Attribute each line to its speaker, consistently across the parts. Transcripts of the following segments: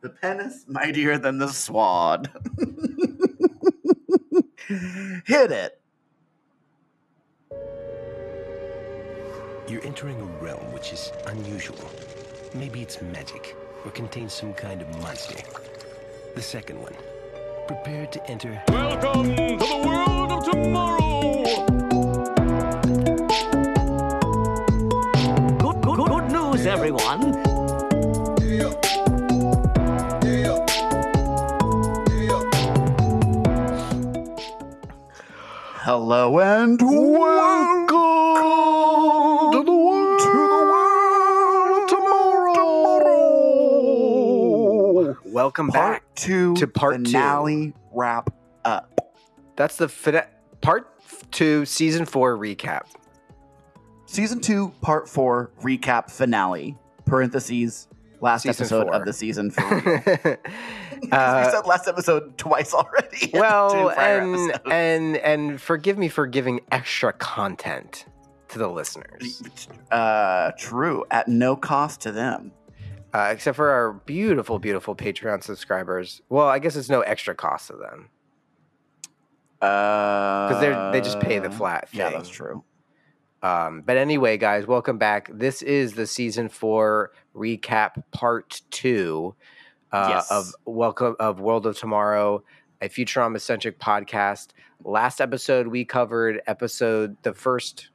Speaker 1: The pen is mightier than the sword. Hit it.
Speaker 2: You're entering a realm which is unusual. Maybe it's magic or contains some kind of monster. The second one. Prepare to enter.
Speaker 3: Welcome to the world of tomorrow.
Speaker 4: Good, good, good news, everyone.
Speaker 1: Hello and welcome to the world, of tomorrow.
Speaker 5: Welcome
Speaker 1: Part
Speaker 5: back.
Speaker 1: two
Speaker 5: to part two.
Speaker 1: finale wrap up.
Speaker 5: That's the fina- part two, season four recap.
Speaker 1: Season two, part four recap finale. Parentheses. Last
Speaker 5: Season
Speaker 1: episode
Speaker 5: four.
Speaker 1: of the season for real. we
Speaker 5: Uh,
Speaker 1: said last episode twice already.
Speaker 5: well, and
Speaker 1: episodes.
Speaker 5: and and forgive me for giving extra content to the listeners,
Speaker 1: uh, true, at no cost to them.
Speaker 5: uh, except for our beautiful, beautiful Patreon subscribers. Well, I guess it's no extra cost to them
Speaker 1: Because
Speaker 5: because they they just pay the flat thing.
Speaker 1: Uh, Yeah, that's true.
Speaker 5: Um, but anyway, guys, welcome back. This is the season four recap part two uh,
Speaker 1: Yes.
Speaker 5: of Welcome of World of Tomorrow, a Futurama centric podcast. Last episode we covered episode the first.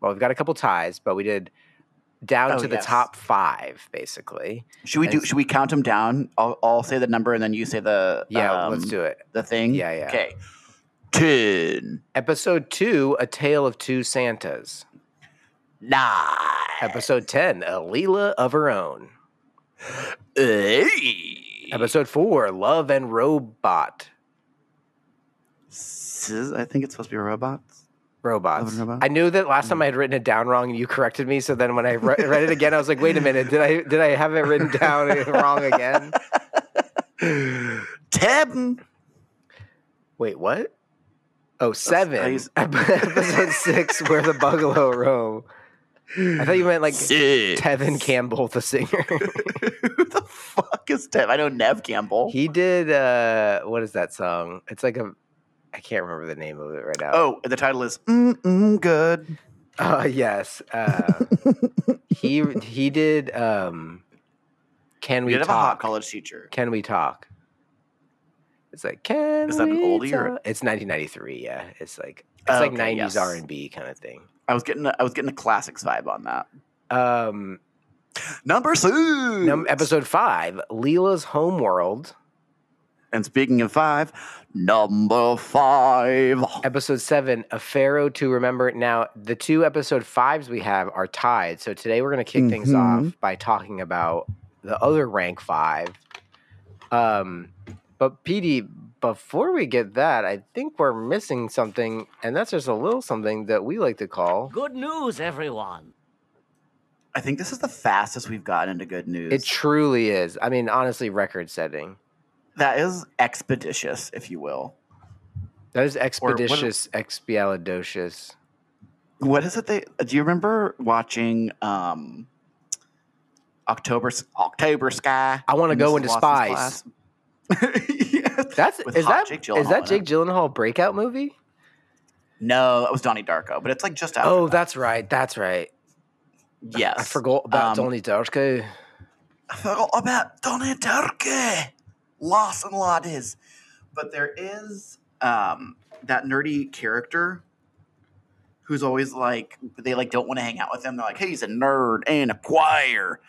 Speaker 5: Well, we've got a couple ties, but we did down
Speaker 1: Oh,
Speaker 5: to the top five, basically.
Speaker 1: Should we do? Should we count them down? I'll, I'll say the number and then you say the
Speaker 5: Yeah, let's
Speaker 1: um,
Speaker 5: do it.
Speaker 1: the thing.
Speaker 5: Yeah, yeah.
Speaker 1: Okay, ten,
Speaker 5: Episode two, A Tale of Two Santas.
Speaker 1: nine,
Speaker 5: Episode ten, A Leela of Her Own.
Speaker 1: Eight.
Speaker 5: Episode four, Love and Robot.
Speaker 1: I think it's supposed to be robots.
Speaker 5: robots.
Speaker 1: and robots?
Speaker 5: I knew that last mm. time I had written it down wrong, and you corrected me. So then when I re- read it again, I was like, "Wait a minute, did I did I have it written down wrong again?"
Speaker 1: Ten.
Speaker 5: Wait, what? Oh, seven. Episode six, where the buffalo roam. I thought you meant like
Speaker 1: Six.
Speaker 5: Tevin Campbell, the singer.
Speaker 1: Who the fuck is Tev? I know Neve Campbell.
Speaker 5: he did uh what is that song? It's like a I can't remember the name of it right now.
Speaker 1: oh, the title is mm, mm, good.
Speaker 5: Uh, yes. Uh, he he did um Can
Speaker 1: We
Speaker 5: we,
Speaker 1: did have a hot
Speaker 5: talk?
Speaker 1: college teacher.
Speaker 5: Can we talk? It's like can
Speaker 1: Is that an oldie or-
Speaker 5: It's 1993. Yeah, it's like it's
Speaker 1: Oh,
Speaker 5: like 90s
Speaker 1: yes.
Speaker 5: R and B kind of thing.
Speaker 1: I was getting a, I was getting a classics vibe on that.
Speaker 5: Um,
Speaker 1: Number six.
Speaker 5: num- episode five, Leela's homeworld.
Speaker 1: And speaking of five, number five.
Speaker 5: Episode seven, a pharaoh to remember. Now the two episode fives we have are tied. So today we're gonna kick things
Speaker 1: Mhm.
Speaker 5: off by talking about the other rank five. Um, but PD, before we get that, I think we're missing something, and that's just a little something that we like to call
Speaker 4: Good news, everyone.
Speaker 1: I think this is the fastest we've gotten into good news.
Speaker 5: It truly is. I mean, honestly, record setting.
Speaker 1: that is expeditious, if you will.
Speaker 5: That is
Speaker 1: what-
Speaker 5: expeditious, expialidocious.
Speaker 1: What is it? They do you remember watching um, October October Sky?
Speaker 5: I wanna go into
Speaker 1: Watson's
Speaker 5: Spies.
Speaker 1: class? Yes.
Speaker 5: That's
Speaker 1: With
Speaker 5: is that
Speaker 1: Jake
Speaker 5: is that Jake. Gyllenhaal breakout movie?
Speaker 1: No, that was Donnie Darko, but it's like just after.
Speaker 5: Oh,
Speaker 1: that.
Speaker 5: that's right. That's right.
Speaker 1: yes.
Speaker 5: I forgot about
Speaker 1: Um,
Speaker 5: Donnie Darko.
Speaker 1: I forgot about Donnie Darko. Lost and laddies. But there is um, that nerdy character who's always like they like don't want to hang out with him. They're like, hey, he's a nerd and a choir.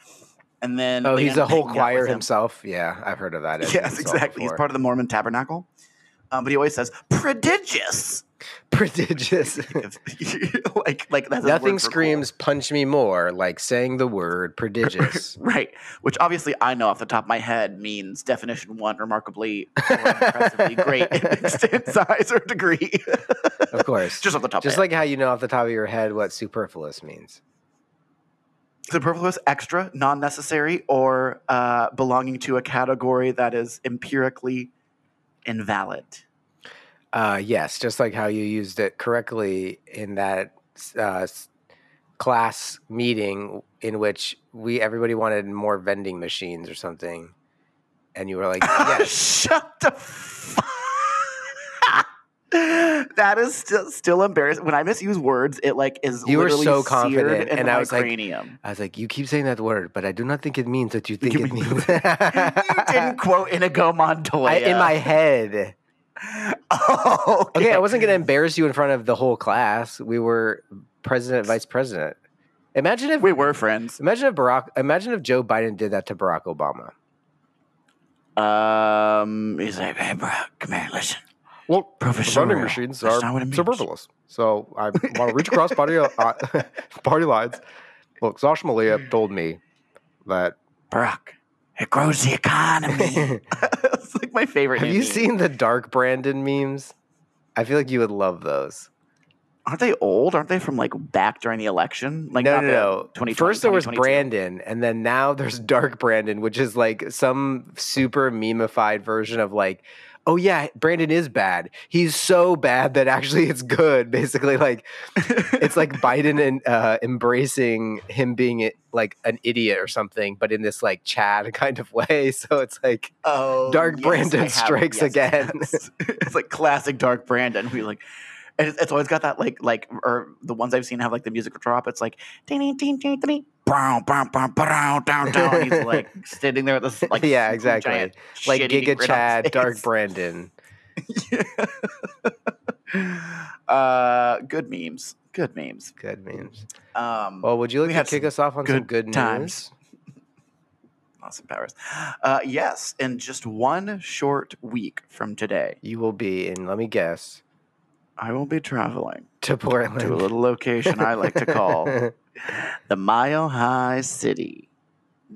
Speaker 1: And then
Speaker 5: Oh, he's a whole choir
Speaker 1: him.
Speaker 5: himself. Yeah, I've heard of that.
Speaker 1: Yes, exactly. He's part of the Mormon Tabernacle. Um, but he always says prodigious.
Speaker 5: prodigious.
Speaker 1: like like that's
Speaker 5: Nothing
Speaker 1: for cool.
Speaker 5: screams "punch me more" like saying the word prodigious.
Speaker 1: Right, which obviously I know off the top of my head means definition one, remarkably or impressively great in extent, size, or degree.
Speaker 5: of course,
Speaker 1: Just off the top
Speaker 5: just like how you know off the top of your head what superfluous means.
Speaker 1: Superfluous, extra, non necessary, or uh, belonging to a category that is empirically invalid.
Speaker 5: Uh, yes, just like how you used it correctly in that uh, class meeting in which we everybody wanted more vending machines or something, and you were like, "Yes."
Speaker 1: Shut the fuck. That is still still embarrassing. When I misuse words, it like is
Speaker 5: You were so confident, and I was like. I was like, "You keep saying that word, but I do not think it means what you think
Speaker 1: You
Speaker 5: it
Speaker 1: mean-
Speaker 5: means."
Speaker 1: you didn't quote Inigo Montoya
Speaker 5: I, in my head.
Speaker 1: Oh,
Speaker 5: Okay, I wasn't going to embarrass you in front of the whole class. We were president, vice president. Imagine if
Speaker 1: We were friends.
Speaker 5: imagine if Barack, imagine if Joe Biden did that to Barack Obama.
Speaker 1: Um, he's like, hey, bro, come here, listen.
Speaker 5: Well,
Speaker 1: Professor
Speaker 5: vending machines are
Speaker 1: not what it means.
Speaker 5: superfluous. So I want to reach across party uh, party lines. Look, Sasha Malia told me that.
Speaker 1: Barack, it grows the economy. it's like my favorite.
Speaker 5: Have you
Speaker 1: meme.
Speaker 5: seen the Dark Brandon memes? I feel like you would love those.
Speaker 1: Aren't they old? Aren't they from like back during the election? Like
Speaker 5: no,
Speaker 1: not
Speaker 5: no, no.
Speaker 1: 2020,
Speaker 5: First there was Brandon, and then now there's Dark Brandon, which is like some super memeified version of like, oh yeah, Brandon is bad. He's so bad that actually it's good. Basically, like it's like Biden and uh, embracing him being it- like an idiot or something, but in this like Chad kind of way. So it's like
Speaker 1: Oh,
Speaker 5: Dark
Speaker 1: yes,
Speaker 5: Brandon strikes
Speaker 1: yes,
Speaker 5: again.
Speaker 1: yes. it's like classic Dark Brandon. We like, and it's, it's always got that like like or the ones I've seen have like the music drop. It's like ding ding ding ding ding. Brown, brown, brown, brown, down, down. He's like standing there with this like
Speaker 5: Yeah, exactly.
Speaker 1: giant
Speaker 5: like Giga Chad, Dark. Brandon.
Speaker 1: uh, good memes. Good memes.
Speaker 5: Good memes.
Speaker 1: Um,
Speaker 5: Well, would you like
Speaker 1: we
Speaker 5: to kick us off on some
Speaker 1: good
Speaker 5: good
Speaker 1: times.
Speaker 5: news?
Speaker 1: Austin Powers. Uh, yes, in just one short week from today,
Speaker 5: You will be in, let me guess,
Speaker 1: I will be traveling
Speaker 5: to Portland.
Speaker 1: to a little location I like to call the Mile High City,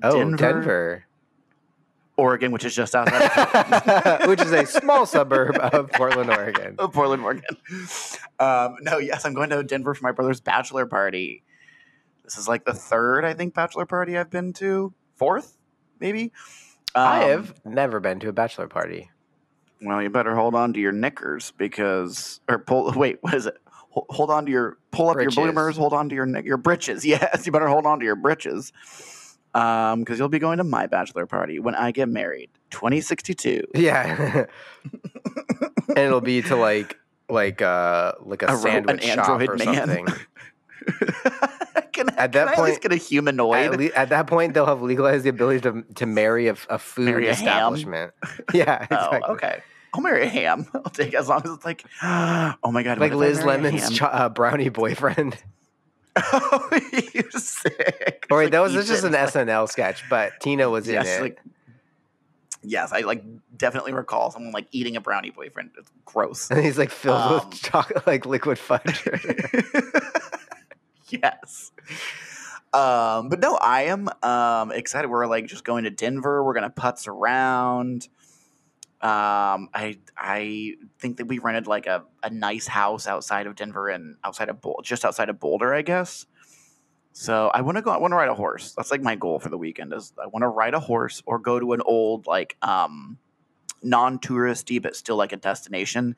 Speaker 5: oh,
Speaker 1: Denver.
Speaker 5: Denver,
Speaker 1: Oregon, which is just outside of Portland.
Speaker 5: which is a small suburb of Portland, Oregon.
Speaker 1: of Portland, Oregon. Um, no, yes, I'm going to Denver for my brother's bachelor party. This is like the third, I think, bachelor party I've been to. Fourth, maybe.
Speaker 5: I
Speaker 1: Um,
Speaker 5: have never been to a bachelor party.
Speaker 1: Well, you better hold on to your knickers because, or pull. Wait, what is it? Hold on to your pull up
Speaker 5: Britches.
Speaker 1: your bloomers. Hold on to your your britches. Yes, you better hold on to your britches, um, because you'll be going to my bachelor party when I get married, 2062.
Speaker 5: Yeah, and it'll be to like like uh like a,
Speaker 1: A ro- an
Speaker 5: sandwich shop or
Speaker 1: man.
Speaker 5: something.
Speaker 1: Can,
Speaker 5: At that
Speaker 1: can I at
Speaker 5: point-
Speaker 1: get a humanoid.
Speaker 5: At, le- at that point, they'll have legalized the ability to to marry a, a food
Speaker 1: Marry a ham?
Speaker 5: establishment. Yeah, exactly.
Speaker 1: Oh, okay. I'll marry a ham. I'll take as long as it's like, oh my god,
Speaker 5: Like Liz
Speaker 1: I marry a
Speaker 5: Lemon's
Speaker 1: ham?
Speaker 5: cho- uh, brownie boyfriend.
Speaker 1: oh, you sick.
Speaker 5: Or wait,
Speaker 1: Like
Speaker 5: that was
Speaker 1: Ethan.
Speaker 5: just an SNL sketch, but Tina was in it.
Speaker 1: like yes, I like definitely recall someone like eating a brownie boyfriend. It's gross.
Speaker 5: and he's like filled
Speaker 1: Um,
Speaker 5: with chocolate, like liquid fudge.
Speaker 1: yes. Um, but no, I am um excited. We're like just going to Denver. We're gonna putz around. Um, I I think that we rented like a, a nice house outside of Denver and outside of just outside of Boulder, I guess. So I want to go. I want to ride a horse. That's like my goal for the weekend. Is I want to ride a horse or go to an old like um non-touristy but still like a destination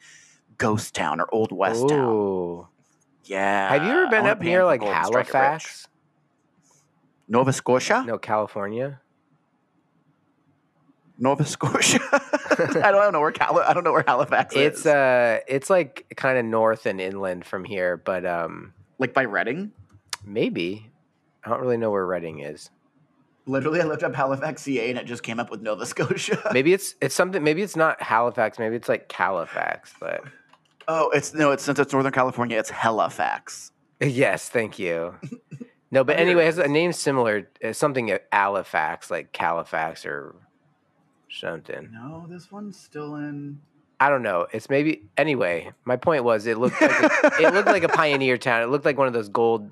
Speaker 1: ghost town or old west town. Yeah.
Speaker 5: Have you ever been up near like
Speaker 1: gold and strike it rich.
Speaker 5: Halifax?
Speaker 1: Nova Scotia?
Speaker 5: No, California.
Speaker 1: Nova Scotia. I don't know where Cal- I don't know where Halifax
Speaker 5: It's
Speaker 1: is.
Speaker 5: uh, it's like kind of north and inland from here, but um,
Speaker 1: like by Redding.
Speaker 5: maybe I don't really know where Redding is.
Speaker 1: Literally, I looked up Halifax, CA, and it just came up with Nova Scotia.
Speaker 5: Maybe it's it's something. Maybe it's not Halifax. Maybe it's like Califax. But
Speaker 1: oh, it's no, it's since it's Northern California, it's Halifax.
Speaker 5: yes, thank you. No, but anyway, has a name similar, uh, something Halifax, like Califax or something.
Speaker 1: No, this one's still in.
Speaker 5: I don't know. It's maybe anyway. My point was, it looked like a, it looked like a pioneer town. It looked like one of those gold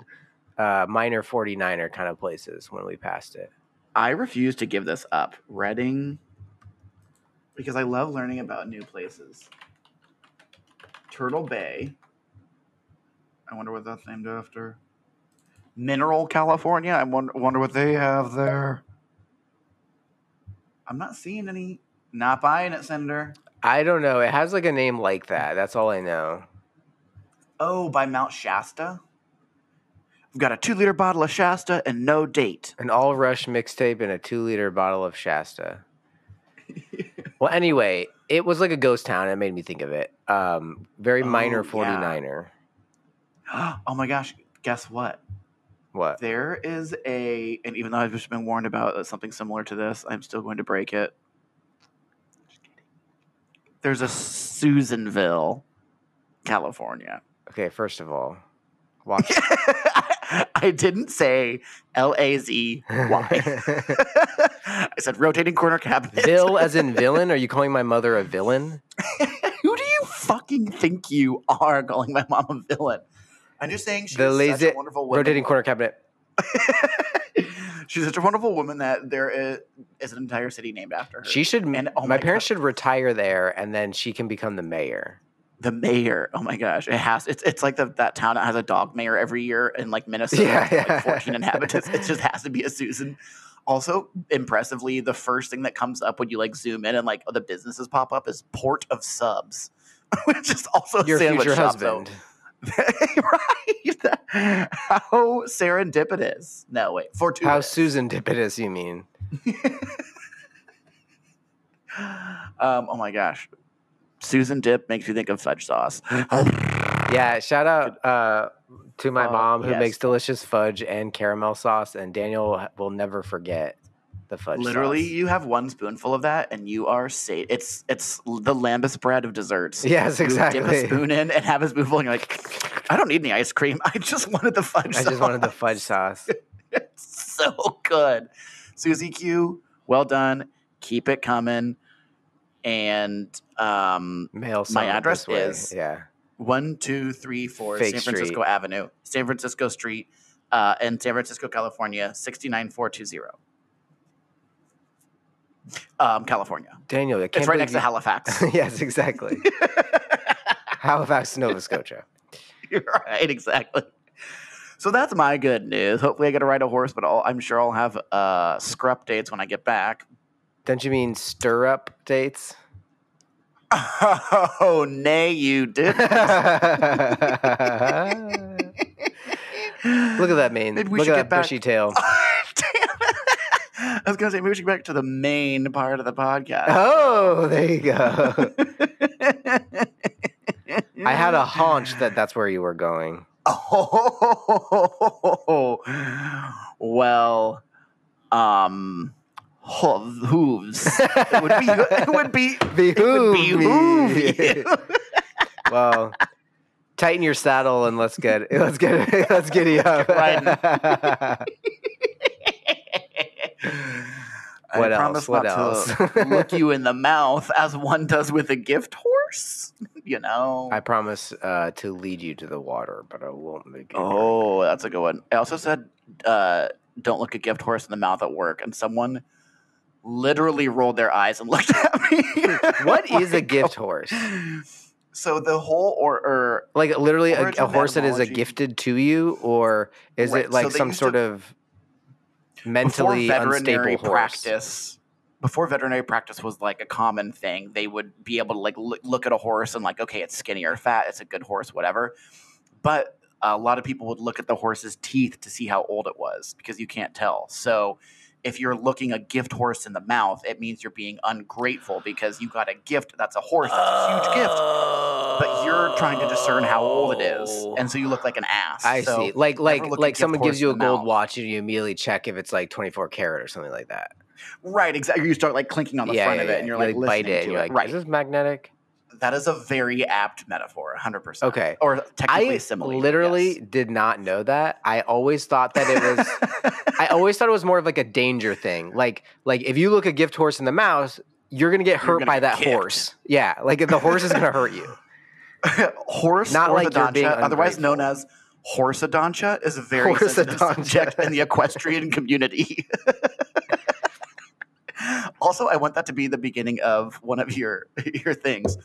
Speaker 5: uh, miner 49er kind of places when we passed it.
Speaker 1: I refuse to give this up. Redding, because I love learning about new places. Turtle Bay. I wonder what that's named after. Mineral, California. I wonder, wonder what they have there. I'm not seeing any. Not buying it, Senator.
Speaker 5: I don't know. It has like a name like that. That's all I know.
Speaker 1: Oh, by Mount Shasta. We've got a two liter bottle of Shasta and no date.
Speaker 5: An all Rush mixtape and a two liter bottle of Shasta. Well, anyway, it was like a ghost town. It made me think of it. Um, very minor
Speaker 1: Oh, yeah.
Speaker 5: 49er.
Speaker 1: oh my gosh! Guess what?
Speaker 5: What?
Speaker 1: There is a, and even though I've just been warned about something similar to this, I'm still going to break it. Just kidding. There's a Susanville, California.
Speaker 5: Okay, first of all, watch.
Speaker 1: I didn't say L A Z Y. I said rotating corner cabinet.
Speaker 5: Vil as in villain? Are you calling my mother a villain?
Speaker 1: Who do you fucking think you are calling my mom a villain? I'm just saying she's
Speaker 5: the
Speaker 1: such
Speaker 5: lazy
Speaker 1: a wonderful woman.
Speaker 5: rotating corner cabinet.
Speaker 1: she's such a wonderful woman that there is, is an entire city named after her.
Speaker 5: She should.
Speaker 1: And, oh
Speaker 5: my,
Speaker 1: my
Speaker 5: parents
Speaker 1: God.
Speaker 5: should retire there, and then she can become the mayor.
Speaker 1: The mayor. Oh my gosh, it has. It's it's like the, that town that has a dog mayor every year in like Minnesota,
Speaker 5: Yeah,
Speaker 1: with, like 14 inhabitants. It just has to be a Susan. Also, impressively, the first thing that comes up when you like zoom in and like the businesses pop up is Port of Subs, which is also a
Speaker 5: Your
Speaker 1: sandwich
Speaker 5: future
Speaker 1: shop,
Speaker 5: husband.
Speaker 1: right? How serendipitous. No, wait. Fortuitous.
Speaker 5: How Susan Dipidus, you mean?
Speaker 1: Um, oh my gosh. Susan Dip makes you think of fudge sauce.
Speaker 5: Yeah, shout out uh, to my
Speaker 1: Oh,
Speaker 5: mom who
Speaker 1: yes.
Speaker 5: makes delicious fudge and caramel sauce, and Daniel will never forget the fudge.
Speaker 1: Literally,
Speaker 5: sauce.
Speaker 1: you have one spoonful of that, and you are safe. It's it's the lembas bread of desserts.
Speaker 5: Yes,
Speaker 1: You Dip a spoon in and have a spoonful, and you're like, I don't need any ice cream. I just wanted the fudge. Sauce.
Speaker 5: I just wanted the fudge sauce.
Speaker 1: It's so good. Susie Q, well done. Keep it coming. And um,
Speaker 5: Mail
Speaker 1: My address is-
Speaker 5: yeah.
Speaker 1: one, two, three, four,
Speaker 5: Fake
Speaker 1: San Francisco
Speaker 5: Street.
Speaker 1: Avenue, San Francisco Street, uh, in San Francisco, California, 69420. Um, California.
Speaker 5: Daniel, I can't
Speaker 1: It's right next to Halifax.
Speaker 5: yes, exactly. Halifax, Nova Scotia.
Speaker 1: You're right, exactly. So that's my good news. Hopefully, I get to ride a horse, but I'll, I'm sure I'll have uh, scrup dates when I get back.
Speaker 5: Don't you mean stirrup dates?
Speaker 1: Oh, nay, you did.
Speaker 5: Look at that mane.
Speaker 1: Maybe we
Speaker 5: Look
Speaker 1: should
Speaker 5: at
Speaker 1: get
Speaker 5: that
Speaker 1: back-
Speaker 5: bushy tail.
Speaker 1: Damn it. I was gonna say maybe we should get back to the main part of the podcast.
Speaker 5: Oh, there you go. I had a hunch that that's where you were going.
Speaker 1: Oh, well, um, ho- hooves. It would be. It would be. It would
Speaker 5: Behoove
Speaker 1: behoove you.
Speaker 5: well, tighten your saddle and let's get let's get let's giddy up. What
Speaker 1: I
Speaker 5: else?
Speaker 1: promise
Speaker 5: What else?
Speaker 1: to look you in the mouth as one does with a gift horse. You know.
Speaker 5: I promise uh, to lead you to the water, but I won't make it.
Speaker 1: Oh, that's a good one. I also said, uh, "Don't look a gift horse in the mouth at work," and someone literally rolled their eyes and looked at me.
Speaker 5: What is a gift horse?
Speaker 1: So the whole or, or
Speaker 5: Like literally a, a horse that is a gifted to you, or is
Speaker 1: Right,
Speaker 5: it like
Speaker 1: they
Speaker 5: some sort
Speaker 1: to-
Speaker 5: of mentally unstable
Speaker 1: veterinary
Speaker 5: horse?
Speaker 1: practice before veterinary practice was like a common thing they would be able to like look, look at a horse and like okay it's skinny or fat it's a good horse whatever but a lot of people would look at the horse's teeth to see how old it was because you can't tell so if you're looking a gift horse in the mouth it means you're being ungrateful because you got a gift that's a horse that's a huge gift but you're trying to discern how old it is and so you look like an ass
Speaker 5: I
Speaker 1: So
Speaker 5: see. Like like like someone gives you a gold
Speaker 1: mouth.
Speaker 5: watch and you immediately check if it's like 24 karat or something like that.
Speaker 1: right exactly you start like clinking on the
Speaker 5: yeah,
Speaker 1: front
Speaker 5: yeah,
Speaker 1: of it and you're
Speaker 5: You,
Speaker 1: like,
Speaker 5: bite it you're like,
Speaker 1: right
Speaker 5: is this magnetic?
Speaker 1: That is a very apt metaphor, 100%.
Speaker 5: Okay.
Speaker 1: Or technically similar.
Speaker 5: I
Speaker 1: simile.
Speaker 5: literally
Speaker 1: yes.
Speaker 5: did not know that. I always thought that it was I always thought it was more of like a danger thing. Like like if you look a gift horse in the mouth, you're gonna get hurt by that
Speaker 1: kicked.
Speaker 5: horse. Yeah, like the horse is gonna hurt you.
Speaker 1: horse
Speaker 5: Not like you're being
Speaker 1: otherwise known as horseodontia, is a very
Speaker 5: Horseodontia.
Speaker 1: subject in the equestrian community. also, I want that to be the beginning of one of your your things.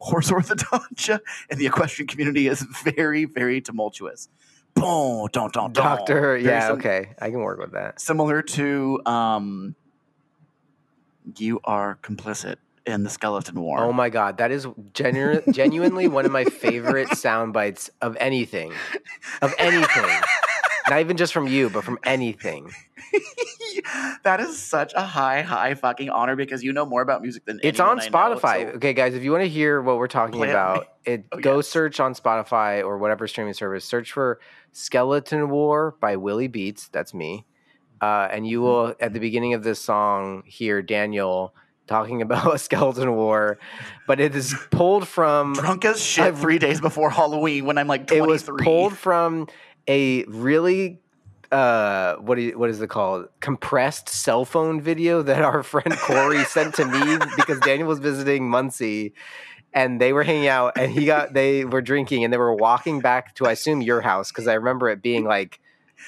Speaker 1: Horse orthodontia in the equestrian community is very, very tumultuous. Boom, don't, don't, don't.
Speaker 5: Doctor, yeah,
Speaker 1: sim-
Speaker 5: okay. I can work with that.
Speaker 1: similar to um you are complicit in the skeleton war.
Speaker 5: Oh my god, that is genu- genuinely one of my favorite sound bites of anything. Of anything. Not even just from you, but from anything.
Speaker 1: that is such a high, high fucking honor because you know more about music than
Speaker 5: It's on
Speaker 1: I know,
Speaker 5: Spotify.
Speaker 1: so-
Speaker 5: okay, guys, if you want to hear what we're talking
Speaker 1: Play it.
Speaker 5: about, it
Speaker 1: Oh,
Speaker 5: go
Speaker 1: yes.
Speaker 5: search on Spotify or whatever streaming service. Search for "Skeleton War" by Willie Beats. That's me. Uh, and you
Speaker 1: Mm-hmm.
Speaker 5: will, at the beginning of this song, hear Daniel talking about a skeleton war, but it is pulled from
Speaker 1: drunk as shit
Speaker 5: I've-
Speaker 1: three days before Halloween when I'm like 23.
Speaker 5: it was pulled from a really uh what do you, what is it called compressed cell phone video that our friend Corey sent to me because Daniel was visiting Muncie and they were hanging out and he got they were drinking and they were walking back to I assume your house because I remember it being like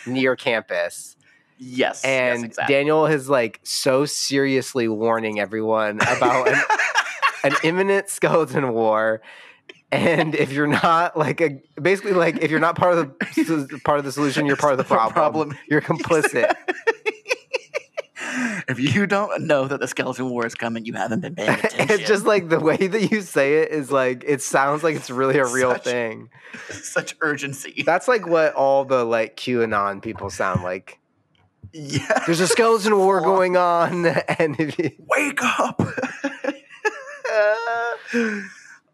Speaker 5: near campus
Speaker 1: yes,
Speaker 5: and
Speaker 1: yes, exactly.
Speaker 5: Daniel is like so seriously warning everyone about an, an imminent skeleton war. And if you're not like a basically like if you're not part of the part of the solution, you're part of the problem.
Speaker 1: Problem.
Speaker 5: You're complicit.
Speaker 1: if you don't know that the skeleton war is coming, you haven't been paying attention.
Speaker 5: it's just like the way that you say it is like it sounds like it's really a real
Speaker 1: Such-
Speaker 5: thing.
Speaker 1: such urgency.
Speaker 5: That's like what all the like QAnon people sound like.
Speaker 1: yeah.
Speaker 5: There's a skeleton war going on, and if you,
Speaker 1: Wake up.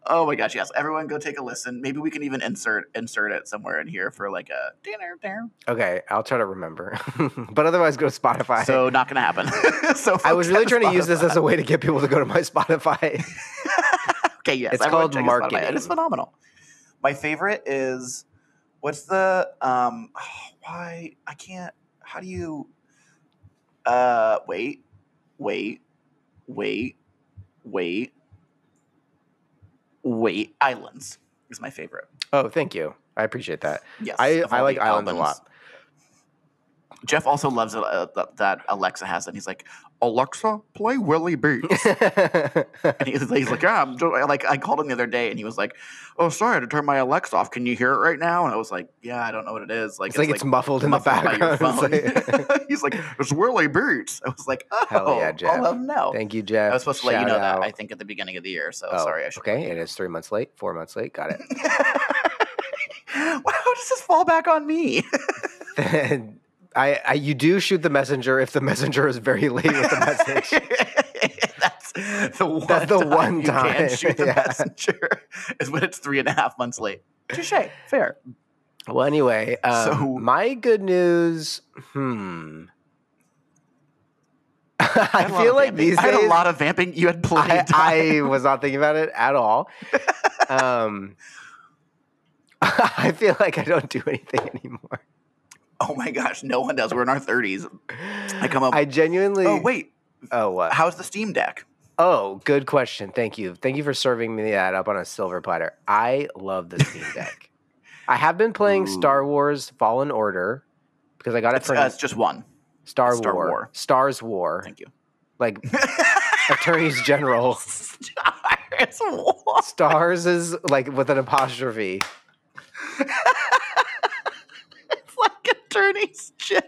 Speaker 1: Oh my gosh, yes. Everyone go take a listen. Maybe we can even insert insert it somewhere in here for like a dinner there.
Speaker 5: okay, I'll try to remember. but otherwise, go to Spotify.
Speaker 1: So not gonna happen. so
Speaker 5: I was really trying to use this as a way to get people to go to my Spotify.
Speaker 1: Okay, yes.
Speaker 5: It's called
Speaker 1: Spotify. It
Speaker 5: marketing.
Speaker 1: is phenomenal. My favorite is what's the um why I can't how do you uh wait wait wait wait wait islands is my favorite.
Speaker 5: oh, thank you. I appreciate that.
Speaker 1: Yes.
Speaker 5: I, I like
Speaker 1: islands
Speaker 5: Island a lot.
Speaker 1: Jeff also loves uh, that, that Alexa has it. He's like, Alexa, play Willie Beats. And he's, he's like, yeah, I'm doing, like, I called him the other day and he was like, oh, sorry, I had to turn my Alexa off. Can you hear it right now? And I was like, yeah, I don't know what it is. Like,
Speaker 5: it's like it's muffled in the
Speaker 1: muffled
Speaker 5: background. Like-
Speaker 1: he's like, it's Willie Beats. I was like, oh,
Speaker 5: Hell yeah, Jeff.
Speaker 1: I'll let him know.
Speaker 5: Thank you, Jeff.
Speaker 1: I was supposed to let you
Speaker 5: Shout
Speaker 1: know that. I think, at the beginning of the year. So
Speaker 5: Oh,
Speaker 1: sorry. I should
Speaker 5: okay, it is three months late, four months late. Got it.
Speaker 1: How does this fall back on me?
Speaker 5: Then I, I, you do shoot the messenger if the messenger is very late with the message.
Speaker 1: That's the one.
Speaker 5: That's the
Speaker 1: time
Speaker 5: one
Speaker 1: you can shoot the
Speaker 5: yeah.
Speaker 1: messenger is when it's three and a half months late. Touche. Fair.
Speaker 5: well, anyway, um,
Speaker 1: So-
Speaker 5: my good news. Hmm. I
Speaker 1: had a lot
Speaker 5: feel
Speaker 1: of
Speaker 5: like
Speaker 1: vamping.
Speaker 5: these
Speaker 1: I had
Speaker 5: days
Speaker 1: a lot of vamping. You had plenty
Speaker 5: I,
Speaker 1: of time.
Speaker 5: I was not thinking about it at all. Um, I feel like I don't do anything anymore.
Speaker 1: oh my gosh, no one does. We're in our thirties. I come up.
Speaker 5: I genuinely.
Speaker 1: oh wait,
Speaker 5: Oh what?
Speaker 1: how's the Steam Deck?
Speaker 5: Oh, good question. Thank you. Thank you for serving me that up on a silver platter. I love the Steam Deck. I have been playing
Speaker 1: Ooh.
Speaker 5: Star Wars Fallen Order because I got it
Speaker 1: It's,
Speaker 5: for
Speaker 1: uh, it's just one.
Speaker 5: Star,
Speaker 1: Star
Speaker 5: War.
Speaker 1: War.
Speaker 5: Stars War.
Speaker 1: Thank you.
Speaker 5: Like attorneys general.
Speaker 1: it's one.
Speaker 5: Stars is like with an apostrophe.
Speaker 1: Attorneys general.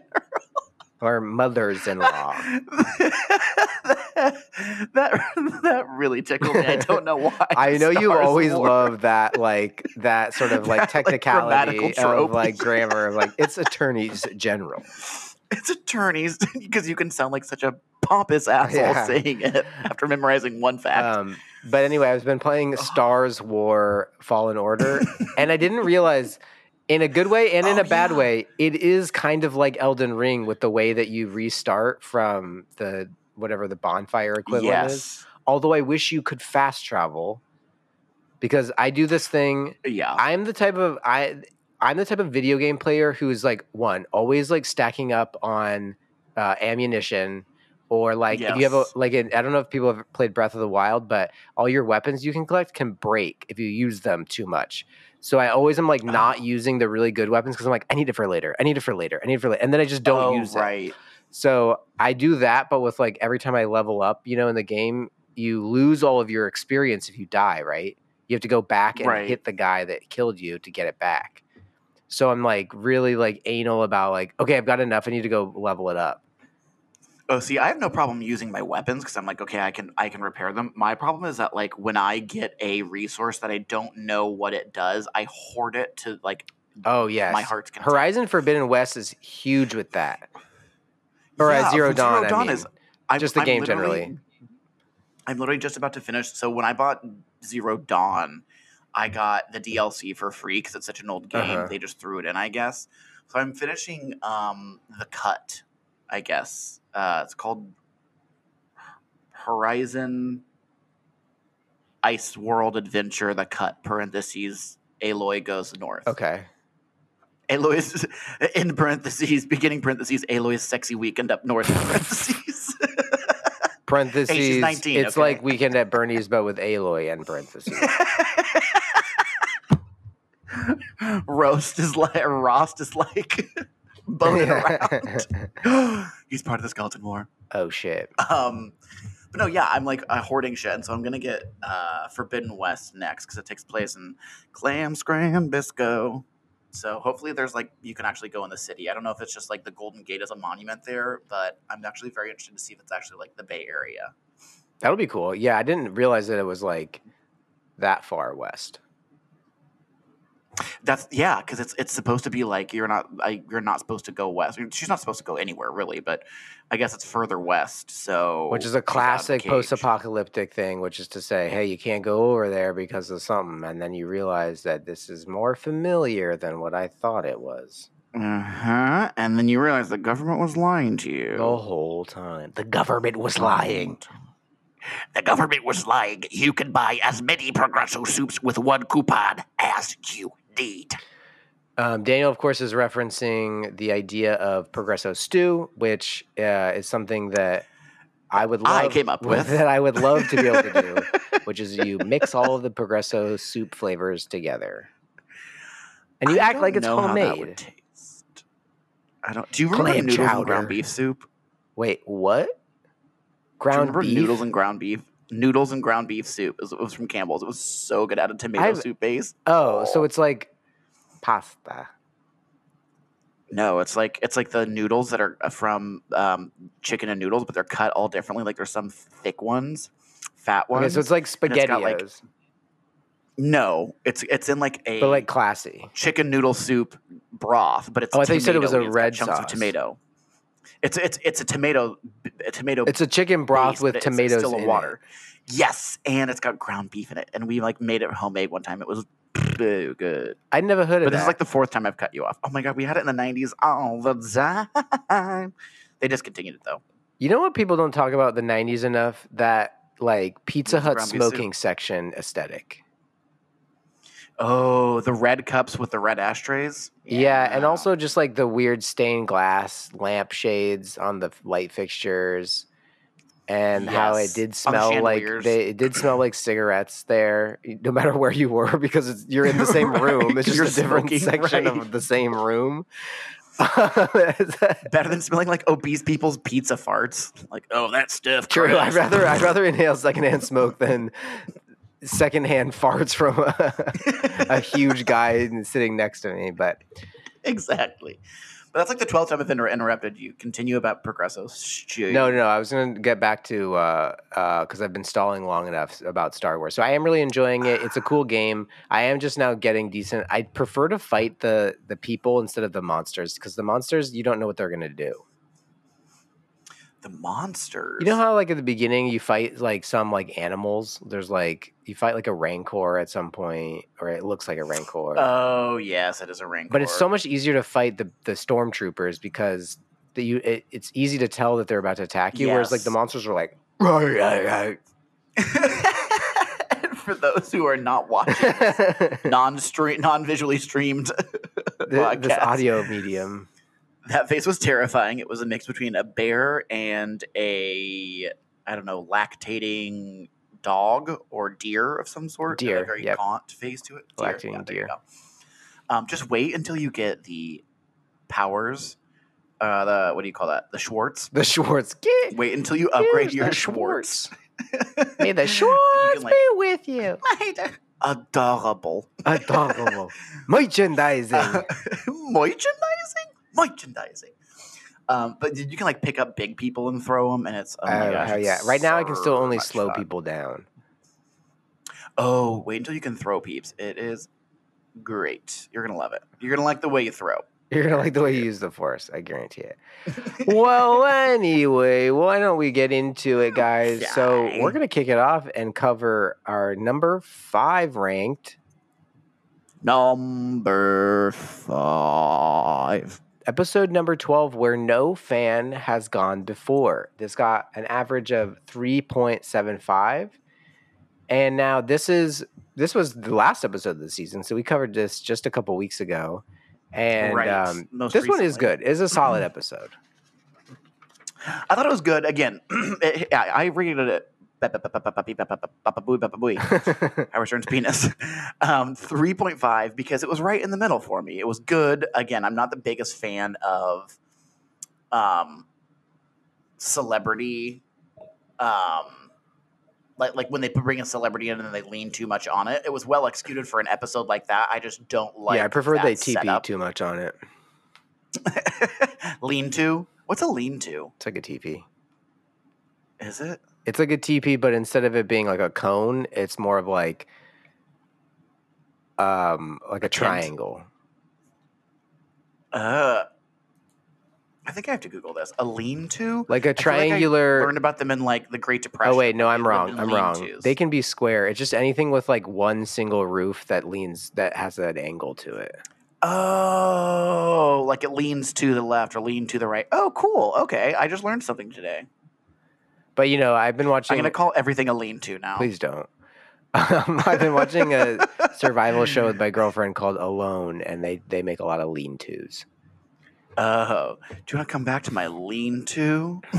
Speaker 5: Or mothers in law.
Speaker 1: that that really tickled me. I don't know why.
Speaker 5: I know you
Speaker 1: Stars
Speaker 5: always
Speaker 1: War.
Speaker 5: love that like that sort of like
Speaker 1: like,
Speaker 5: technicality
Speaker 1: grammatical
Speaker 5: of like grammar of like it's attorneys general.
Speaker 1: It's attorneys because you can sound like such a pompous asshole
Speaker 5: Yeah.
Speaker 1: saying it after memorizing one fact.
Speaker 5: Um, but anyway, I've been playing Stars War Fallen Order, and I didn't realize, in a good way and in
Speaker 1: Oh,
Speaker 5: a bad
Speaker 1: yeah.
Speaker 5: way, it is kind of like Elden Ring with the way that you restart from the whatever the bonfire equivalent is.
Speaker 1: yes.
Speaker 5: Although I wish you could fast travel, because I do this thing.
Speaker 1: Yeah.
Speaker 5: I'm the type of I. I'm the type of video game player who is like one always like stacking up on uh, ammunition or like if you have a like in, I don't know if people have played Breath of the Wild, but all your weapons you can collect can break if you use them too much. So I always am like uh-huh. not
Speaker 1: Oh.
Speaker 5: using the really good weapons because I'm like I need it for later. I need it for later. I need it for later, and then I just don't
Speaker 1: oh,
Speaker 5: use it.
Speaker 1: right.
Speaker 5: So I do that, but with like every time I level up, you know, in the game, you lose all of your experience if you die, right? You have to go back and
Speaker 1: Right.
Speaker 5: hit the guy that killed you to get it back. So I'm like really like anal about like, okay, I've got enough. I need to go level it up.
Speaker 1: Oh, see, I have no problem using my weapons because I'm like, okay, I can I can repair them. My problem is that like when I get a resource that I don't know what it does, I hoard it to like
Speaker 5: Oh yes.
Speaker 1: my heart's content.
Speaker 5: Horizon Forbidden West is huge with that. Or uh,
Speaker 1: Yeah,
Speaker 5: Zero
Speaker 1: from
Speaker 5: Dawn. I mean.
Speaker 1: is I'm,
Speaker 5: just the
Speaker 1: I'm
Speaker 5: game generally.
Speaker 1: I'm literally just about to finish. So when I bought Zero Dawn, I got the DLC for free because it's such an old game.
Speaker 5: Uh-huh.
Speaker 1: They just threw it in, I guess. So I'm finishing um, the cut. I guess uh, it's called Horizon Ice World Adventure. The cut parentheses Aloy goes north.
Speaker 5: Okay.
Speaker 1: Aloy's in parentheses, beginning parentheses, Aloy's sexy weekend up north parentheses.
Speaker 5: Parentheses.
Speaker 1: 19,
Speaker 5: it's
Speaker 1: okay.
Speaker 5: like Weekend at Bernie's, but with Aloy in parentheses.
Speaker 1: Rost is like Rost is like boning around. He's part of the skeleton war.
Speaker 5: oh shit.
Speaker 1: Um, but no, yeah, I'm like uh, hoarding shit, and so I'm gonna get uh, Forbidden West next because it takes place in Clam Scram Bisco. So hopefully, there's like you can actually go in the city. I don't know if it's just like the Golden Gate as a monument there, but I'm actually very interested to see if it's actually like the Bay Area.
Speaker 5: That'll be cool. Yeah, I didn't realize that it was like that far west.
Speaker 1: That's yeah, because it's it's supposed to be like you're not I, you're not supposed to go west. She's not supposed to go anywhere really, but I guess it's further west. So
Speaker 5: Which is a
Speaker 1: out of the
Speaker 5: classic post-apocalyptic thing, which is to say, hey, you can't go over there because of something, and then you realize that this is more familiar than what I thought it was
Speaker 1: Uh-huh. And then you realize the government was lying to you.
Speaker 5: the whole time. The government was lying.
Speaker 4: The government was lying. You can buy as many Progresso soups with one coupon as you need.
Speaker 5: Um, Daniel, of course, is referencing the idea of Progresso stew, which uh, is something that I would love
Speaker 1: I came up with.
Speaker 5: that I would love to be able to do, which is you mix all of the Progresso soup flavors together, and you
Speaker 1: I
Speaker 5: act like it's
Speaker 1: know how that would
Speaker 5: homemade.
Speaker 1: taste. I don't. Do you remember
Speaker 5: Clam
Speaker 1: noodles and ground beef soup?
Speaker 5: Wait, what?
Speaker 1: Do you
Speaker 5: Ground
Speaker 1: remember
Speaker 5: beef?
Speaker 1: noodles and ground beef? Noodles and ground beef soup. It was, it was from Campbell's. It was so good. Had a tomato
Speaker 5: I've-
Speaker 1: soup base.
Speaker 5: oh, so it's like pasta.
Speaker 1: No, it's like it's like the noodles that are uh, from um, chicken and noodles, but they're cut all differently. Like there's some thick ones, fat ones.
Speaker 5: Okay, so it's like
Speaker 1: it's like,
Speaker 5: spaghettios,
Speaker 1: no, it's it's in like a
Speaker 5: but like classy.
Speaker 1: chicken noodle soup broth, but it's.
Speaker 5: Oh, I thought you said it was a
Speaker 1: tomato-y. It's got
Speaker 5: red
Speaker 1: chunks
Speaker 5: sauce.
Speaker 1: of tomato. It's it's it's a tomato, a tomato.
Speaker 5: It's a chicken broth
Speaker 1: base,
Speaker 5: with
Speaker 1: it's-
Speaker 5: tomatoes
Speaker 1: it's still
Speaker 5: in
Speaker 1: a
Speaker 5: it.
Speaker 1: water. Yes, and it's got ground beef in it, and we like made it homemade one time. It was so good.
Speaker 5: I'd never heard of it.
Speaker 1: But this
Speaker 5: that.
Speaker 1: is like the fourth time I've cut you off. Oh my god, we had it in the '90s all the time. They discontinued it though.
Speaker 5: You know what people don't talk about the '90s enough? That like Pizza Hut
Speaker 1: ground beef soup?
Speaker 5: smoking section aesthetic.
Speaker 1: Oh, the red cups with the red ashtrays.
Speaker 5: Yeah. and also just like the weird stained glass lampshades on the light fixtures, and how it did
Speaker 1: on the
Speaker 5: smell like they, it did smell like cigarettes there, no matter where you were, because it's, you're in the same
Speaker 1: Right,
Speaker 5: room. It's just a different section
Speaker 1: right.
Speaker 5: of the same room.
Speaker 1: better than smelling like obese people's pizza farts. Like, oh, that stuff.
Speaker 5: True. I'd rather I'd rather inhale secondhand smoke than secondhand farts from a, a huge guy sitting next to me. But
Speaker 1: exactly. But that's like the twelfth time I've inter- interrupted you. Continue about Progresso. Stew.
Speaker 5: no, no, no. I was going to get back to uh, uh, because I've been stalling long enough about Star Wars. So I am really enjoying it. It's a cool game. I am just now getting decent. I prefer to fight the the people instead of the monsters because the monsters you don't know what they're going to do.
Speaker 1: The monsters.
Speaker 5: You know how like at the beginning you fight like some like animals. There's like you fight like a rancor at some point, or it looks like a rancor.
Speaker 1: Oh yes, it is a rancor.
Speaker 5: but it's so much easier to fight the the stormtroopers because the, you it, it's easy to tell that they're about to attack you. Whereas like the monsters are like, "Right, right,
Speaker 1: And for those who are not watching, non-stream, non-visually streamed
Speaker 5: Th-
Speaker 1: podcast,
Speaker 5: this audio medium.
Speaker 1: That face was terrifying. It was a mix between a bear and a I don't know lactating dog or deer of some sort.
Speaker 5: Deer,
Speaker 1: a very
Speaker 5: yep.
Speaker 1: gaunt face to it.
Speaker 5: Lactating
Speaker 1: there you
Speaker 5: deer.
Speaker 1: Um, just wait until you get the powers. Uh, the what do you call that? The Schwartz.
Speaker 5: The Schwartz. Get,
Speaker 1: Wait until you upgrade your
Speaker 5: the
Speaker 1: Schwartz.
Speaker 5: May the Schwartz
Speaker 1: can, like-
Speaker 5: be with you.
Speaker 1: Adorable.
Speaker 5: Adorable. Merchandising.
Speaker 1: merchandising, merchandising. Um, but you can like pick up big people and throw them, and it's oh my
Speaker 5: Oh,
Speaker 1: gosh,
Speaker 5: hell yeah. Right now I can still only slow
Speaker 1: fun.
Speaker 5: people down.
Speaker 1: Oh, wait until you can throw peeps. It is great. You're gonna love it. You're gonna like the way you throw.
Speaker 5: You're gonna like the way you use the force. I guarantee it. well, anyway, why don't we get into it, guys? So we're gonna kick it off and cover our number five ranked
Speaker 1: Number five.
Speaker 5: Episode number 12 where no fan has gone before. This got an average of 3.75 and now this is this was the last episode of the season so we covered this just a couple weeks ago. And
Speaker 1: Right,
Speaker 5: um,
Speaker 1: most
Speaker 5: this one is good. It's a solid episode.
Speaker 1: I thought it was good. Again, it- I rated it. Howard Stern's penis. Um, 3.5 because it was right in the middle for me. It was good. Again, I'm not the biggest fan of um, celebrity. Um, like, like when they bring a celebrity in and then they lean too much on it. It was well executed for an episode like that. I just don't like.
Speaker 5: yeah i prefer they teepee
Speaker 1: setup.
Speaker 5: too much on it
Speaker 1: lean to. What's a lean to?
Speaker 5: it's like a teepee
Speaker 1: Is it?
Speaker 5: It's like a teepee but instead of it being like a cone it's more of like um like a
Speaker 1: tent?
Speaker 5: triangle
Speaker 1: Uh, I think I have to Google this. A lean to?
Speaker 5: like a
Speaker 1: feel like I
Speaker 5: triangular
Speaker 1: learned about them in like the Great Depression.
Speaker 5: Oh wait, no, I'm wrong. I'm wrong. They can be square. It's just anything with like one single roof that leans that has that angle to it.
Speaker 1: Oh, like it leans to the left or lean to the right. Oh, cool. Okay, I just learned something today.
Speaker 5: But you know, I've been watching.
Speaker 1: I'm gonna call everything a lean to now.
Speaker 5: Please don't. Um, I've been watching a survival show with my girlfriend called Alone, and they they make a lot of lean tos.
Speaker 1: Oh, do you want to come back to my lean to?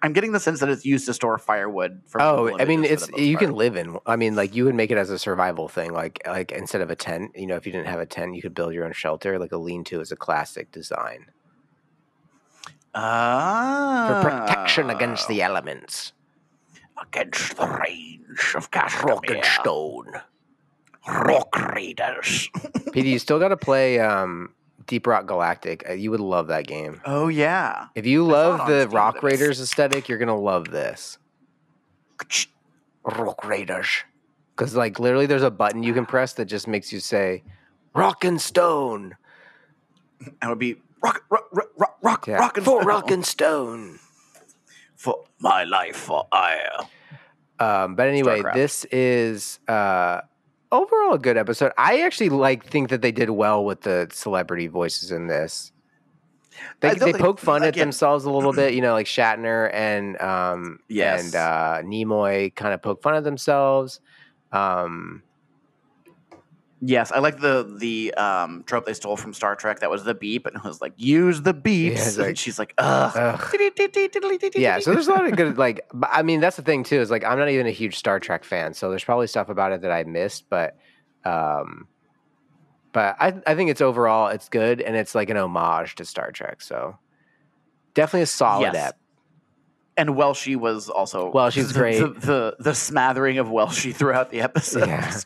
Speaker 1: I'm getting the sense that it's used to store firewood. For
Speaker 5: Oh, I mean, it's
Speaker 1: for the most
Speaker 5: you can live in. I mean, like you would make it as a survival thing, like like instead of a tent. You know, if you didn't have a tent, you could build your own shelter. Like a lean to is a classic design
Speaker 1: ah
Speaker 5: for protection against the elements.
Speaker 4: Against the range of.
Speaker 5: Rock and stone.
Speaker 4: Rock Raiders.
Speaker 5: Petey, you still got to play um, Deep Rock Galactic. Uh, You would love that game.
Speaker 1: Oh yeah.
Speaker 5: If you love the Rock Raiders aesthetic, you're gonna love this. Rock Raiders. Because like literally, there's a button you can press that just makes you say "Rock and Stone."
Speaker 1: That would be rock, rock, rock, rock, rock,
Speaker 5: Yeah.
Speaker 1: rock and
Speaker 5: for
Speaker 1: stone.
Speaker 5: Rock and Stone.
Speaker 1: for my life for ire.
Speaker 5: Um, but anyway,
Speaker 1: StarCraft.
Speaker 5: this is uh, overall a good episode. I actually like think that they did well with the celebrity voices in this. They, they
Speaker 1: don't-
Speaker 5: poke fun at
Speaker 1: again-
Speaker 5: themselves a little bit, you know, like Shatner and um,
Speaker 1: Yes.
Speaker 5: and uh, Nimoy kind of poke fun at themselves. Um,
Speaker 1: Yes, I like the the um, trope they stole from Star Trek. That was the beep, and it was like, "Use the beeps."
Speaker 5: it's
Speaker 1: and she's like, "Ugh."
Speaker 5: ugh. yeah, so there's a lot of good like. I mean, that's the thing too is like I'm not even a huge Star Trek fan, so there's probably stuff about it that I missed, but um, but I I think it's overall it's good and it's like an homage to Star Trek, so definitely a solid
Speaker 1: Yes.
Speaker 5: app.
Speaker 1: And Welshie was also
Speaker 5: Well, she's great.
Speaker 1: The, the the smattering of Welshie throughout the episode
Speaker 5: Yeah.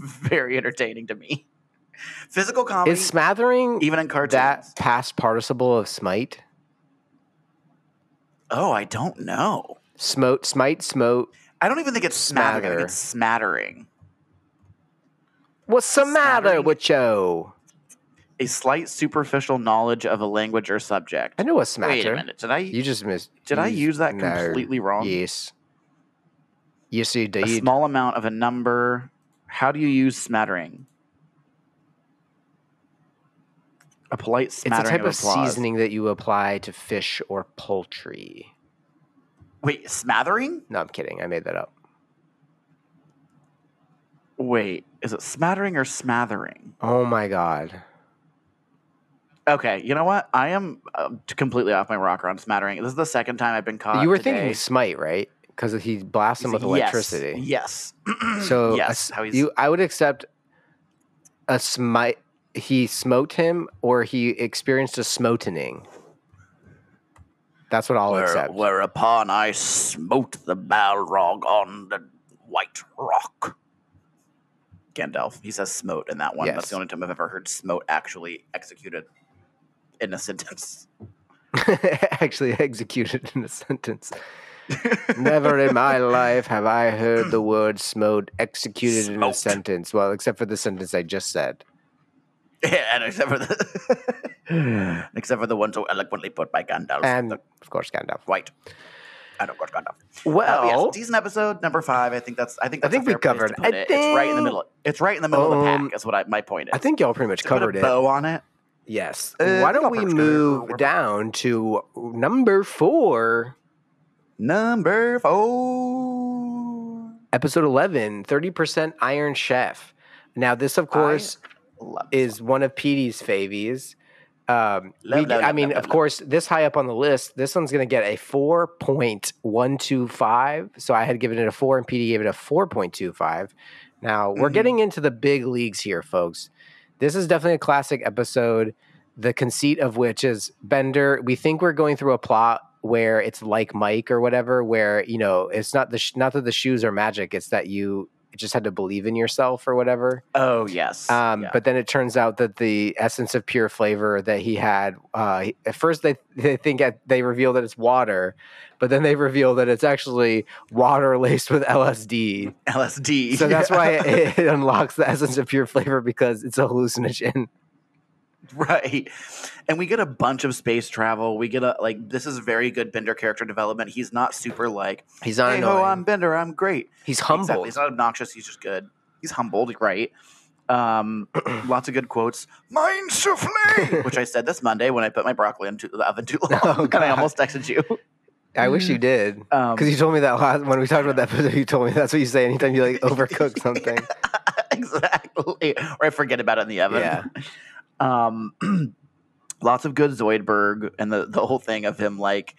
Speaker 1: Was very entertaining to me. Physical comedy,
Speaker 5: Is smattering
Speaker 1: even in cartoons.
Speaker 5: that past participle of smite?
Speaker 1: oh, I don't know.
Speaker 5: Smote, smite, smote.
Speaker 1: I don't even think it's smattering. I think it's smattering.
Speaker 5: What's the matter
Speaker 1: Smattering?
Speaker 5: with you?
Speaker 1: A slight superficial knowledge of a language or subject.
Speaker 5: I know what smatter.
Speaker 1: Wait a minute. Did I
Speaker 5: You just missed.
Speaker 1: did I use that
Speaker 5: no.
Speaker 1: completely wrong?
Speaker 5: Yes. Yes, you
Speaker 1: a small amount of a number. How do you use smattering? A polite smattering.
Speaker 5: It's a type
Speaker 1: of,
Speaker 5: of seasoning that you apply to fish or poultry.
Speaker 1: Wait, smattering?
Speaker 5: No, I'm kidding. I made that up.
Speaker 1: Wait, is it smattering or smathering?
Speaker 5: Oh my god.
Speaker 1: Okay, you know what? I am uh, completely off my rocker on smattering. This is the second time I've been caught.
Speaker 5: you were
Speaker 1: today.
Speaker 5: thinking smite, right? Because he blasts him with electricity.
Speaker 1: Yes.
Speaker 5: So a
Speaker 1: yes,
Speaker 5: s-
Speaker 1: how he's
Speaker 5: you, I would accept a smite. He smote him, or he experienced a smotening. That's what I'll
Speaker 4: Where-
Speaker 5: accept.
Speaker 4: whereupon I smote the Balrog on the white rock.
Speaker 1: Gandalf. He says smote in that one.
Speaker 5: Yes.
Speaker 1: That's the only time I've ever heard smote actually executed in a sentence.
Speaker 5: Actually, executed in a sentence. Never in my life have I heard the word smote executed in a sentence. Well, except for the sentence I just said.
Speaker 1: Yeah, and except for the except for the one so eloquently put by Gandalf.
Speaker 5: and
Speaker 1: the
Speaker 5: of course Gandalf.
Speaker 1: white. And of course Gandalf.
Speaker 5: Well,
Speaker 1: Uh, yes, decent episode number five. I think that's. I think. that's I
Speaker 5: think
Speaker 1: a
Speaker 5: we covered- I
Speaker 1: it. It's right in the
Speaker 5: think-
Speaker 1: middle. It's right in the middle of the
Speaker 5: Um,
Speaker 1: pack. Is what I, my point is.
Speaker 5: I think y'all pretty much
Speaker 1: To put a
Speaker 5: covered it.
Speaker 1: bow on it.
Speaker 5: Yes.
Speaker 1: Uh,
Speaker 5: Why don't we
Speaker 1: pretty much cover it.
Speaker 5: move down to number four,
Speaker 1: Number four.
Speaker 5: episode 11, 30% Iron Chef. Now, this, of course, is one of Petey's favies. Um,
Speaker 1: Love,
Speaker 5: we-
Speaker 1: love,
Speaker 5: I mean,
Speaker 1: love,
Speaker 5: of course, this high up on the list, this one's going to get a 4.125. So I had given it a 4, and Petey gave it a 4.25. Now, we're
Speaker 1: Mhm.
Speaker 5: getting into the big leagues here, folks. This is definitely a classic episode. The conceit of which is Bender. We think we're going through a plot where it's like Mike or whatever, where you know it's not the sh- not that the shoes are magic, it's that you just had to believe in yourself or whatever.
Speaker 1: Oh yes.
Speaker 5: Um,
Speaker 1: Yeah.
Speaker 5: But then it turns out that the essence of pure flavor that he had, uh, at first they they think it, they reveal that it's water, but then they reveal that it's actually water laced with LSD.
Speaker 1: LSD.
Speaker 5: So that's why it, it unlocks the essence of pure flavor because it's a hallucinogen.
Speaker 1: right. And we get a bunch of space travel. We get a like this is very good Bender character development. He's not super like
Speaker 5: He's not
Speaker 1: hey ho. I'm Bender, I'm great.
Speaker 5: He's
Speaker 1: Exactly.
Speaker 5: humble.
Speaker 1: He's not obnoxious. He's just good. He's humbled, right? Um, lots of good quotes. Mine souffle, which I said this Monday when I put my broccoli into the oven too long,
Speaker 5: Oh,
Speaker 1: and I almost texted you.
Speaker 5: I wish you did.
Speaker 1: Um,
Speaker 5: Because you told me that last, when we talked about that episode, you told me that's what you say anytime you like overcook something.
Speaker 1: exactly, or I forget about it in the oven.
Speaker 5: Yeah.
Speaker 1: Um, lots of good Zoidberg and the, the whole thing of him like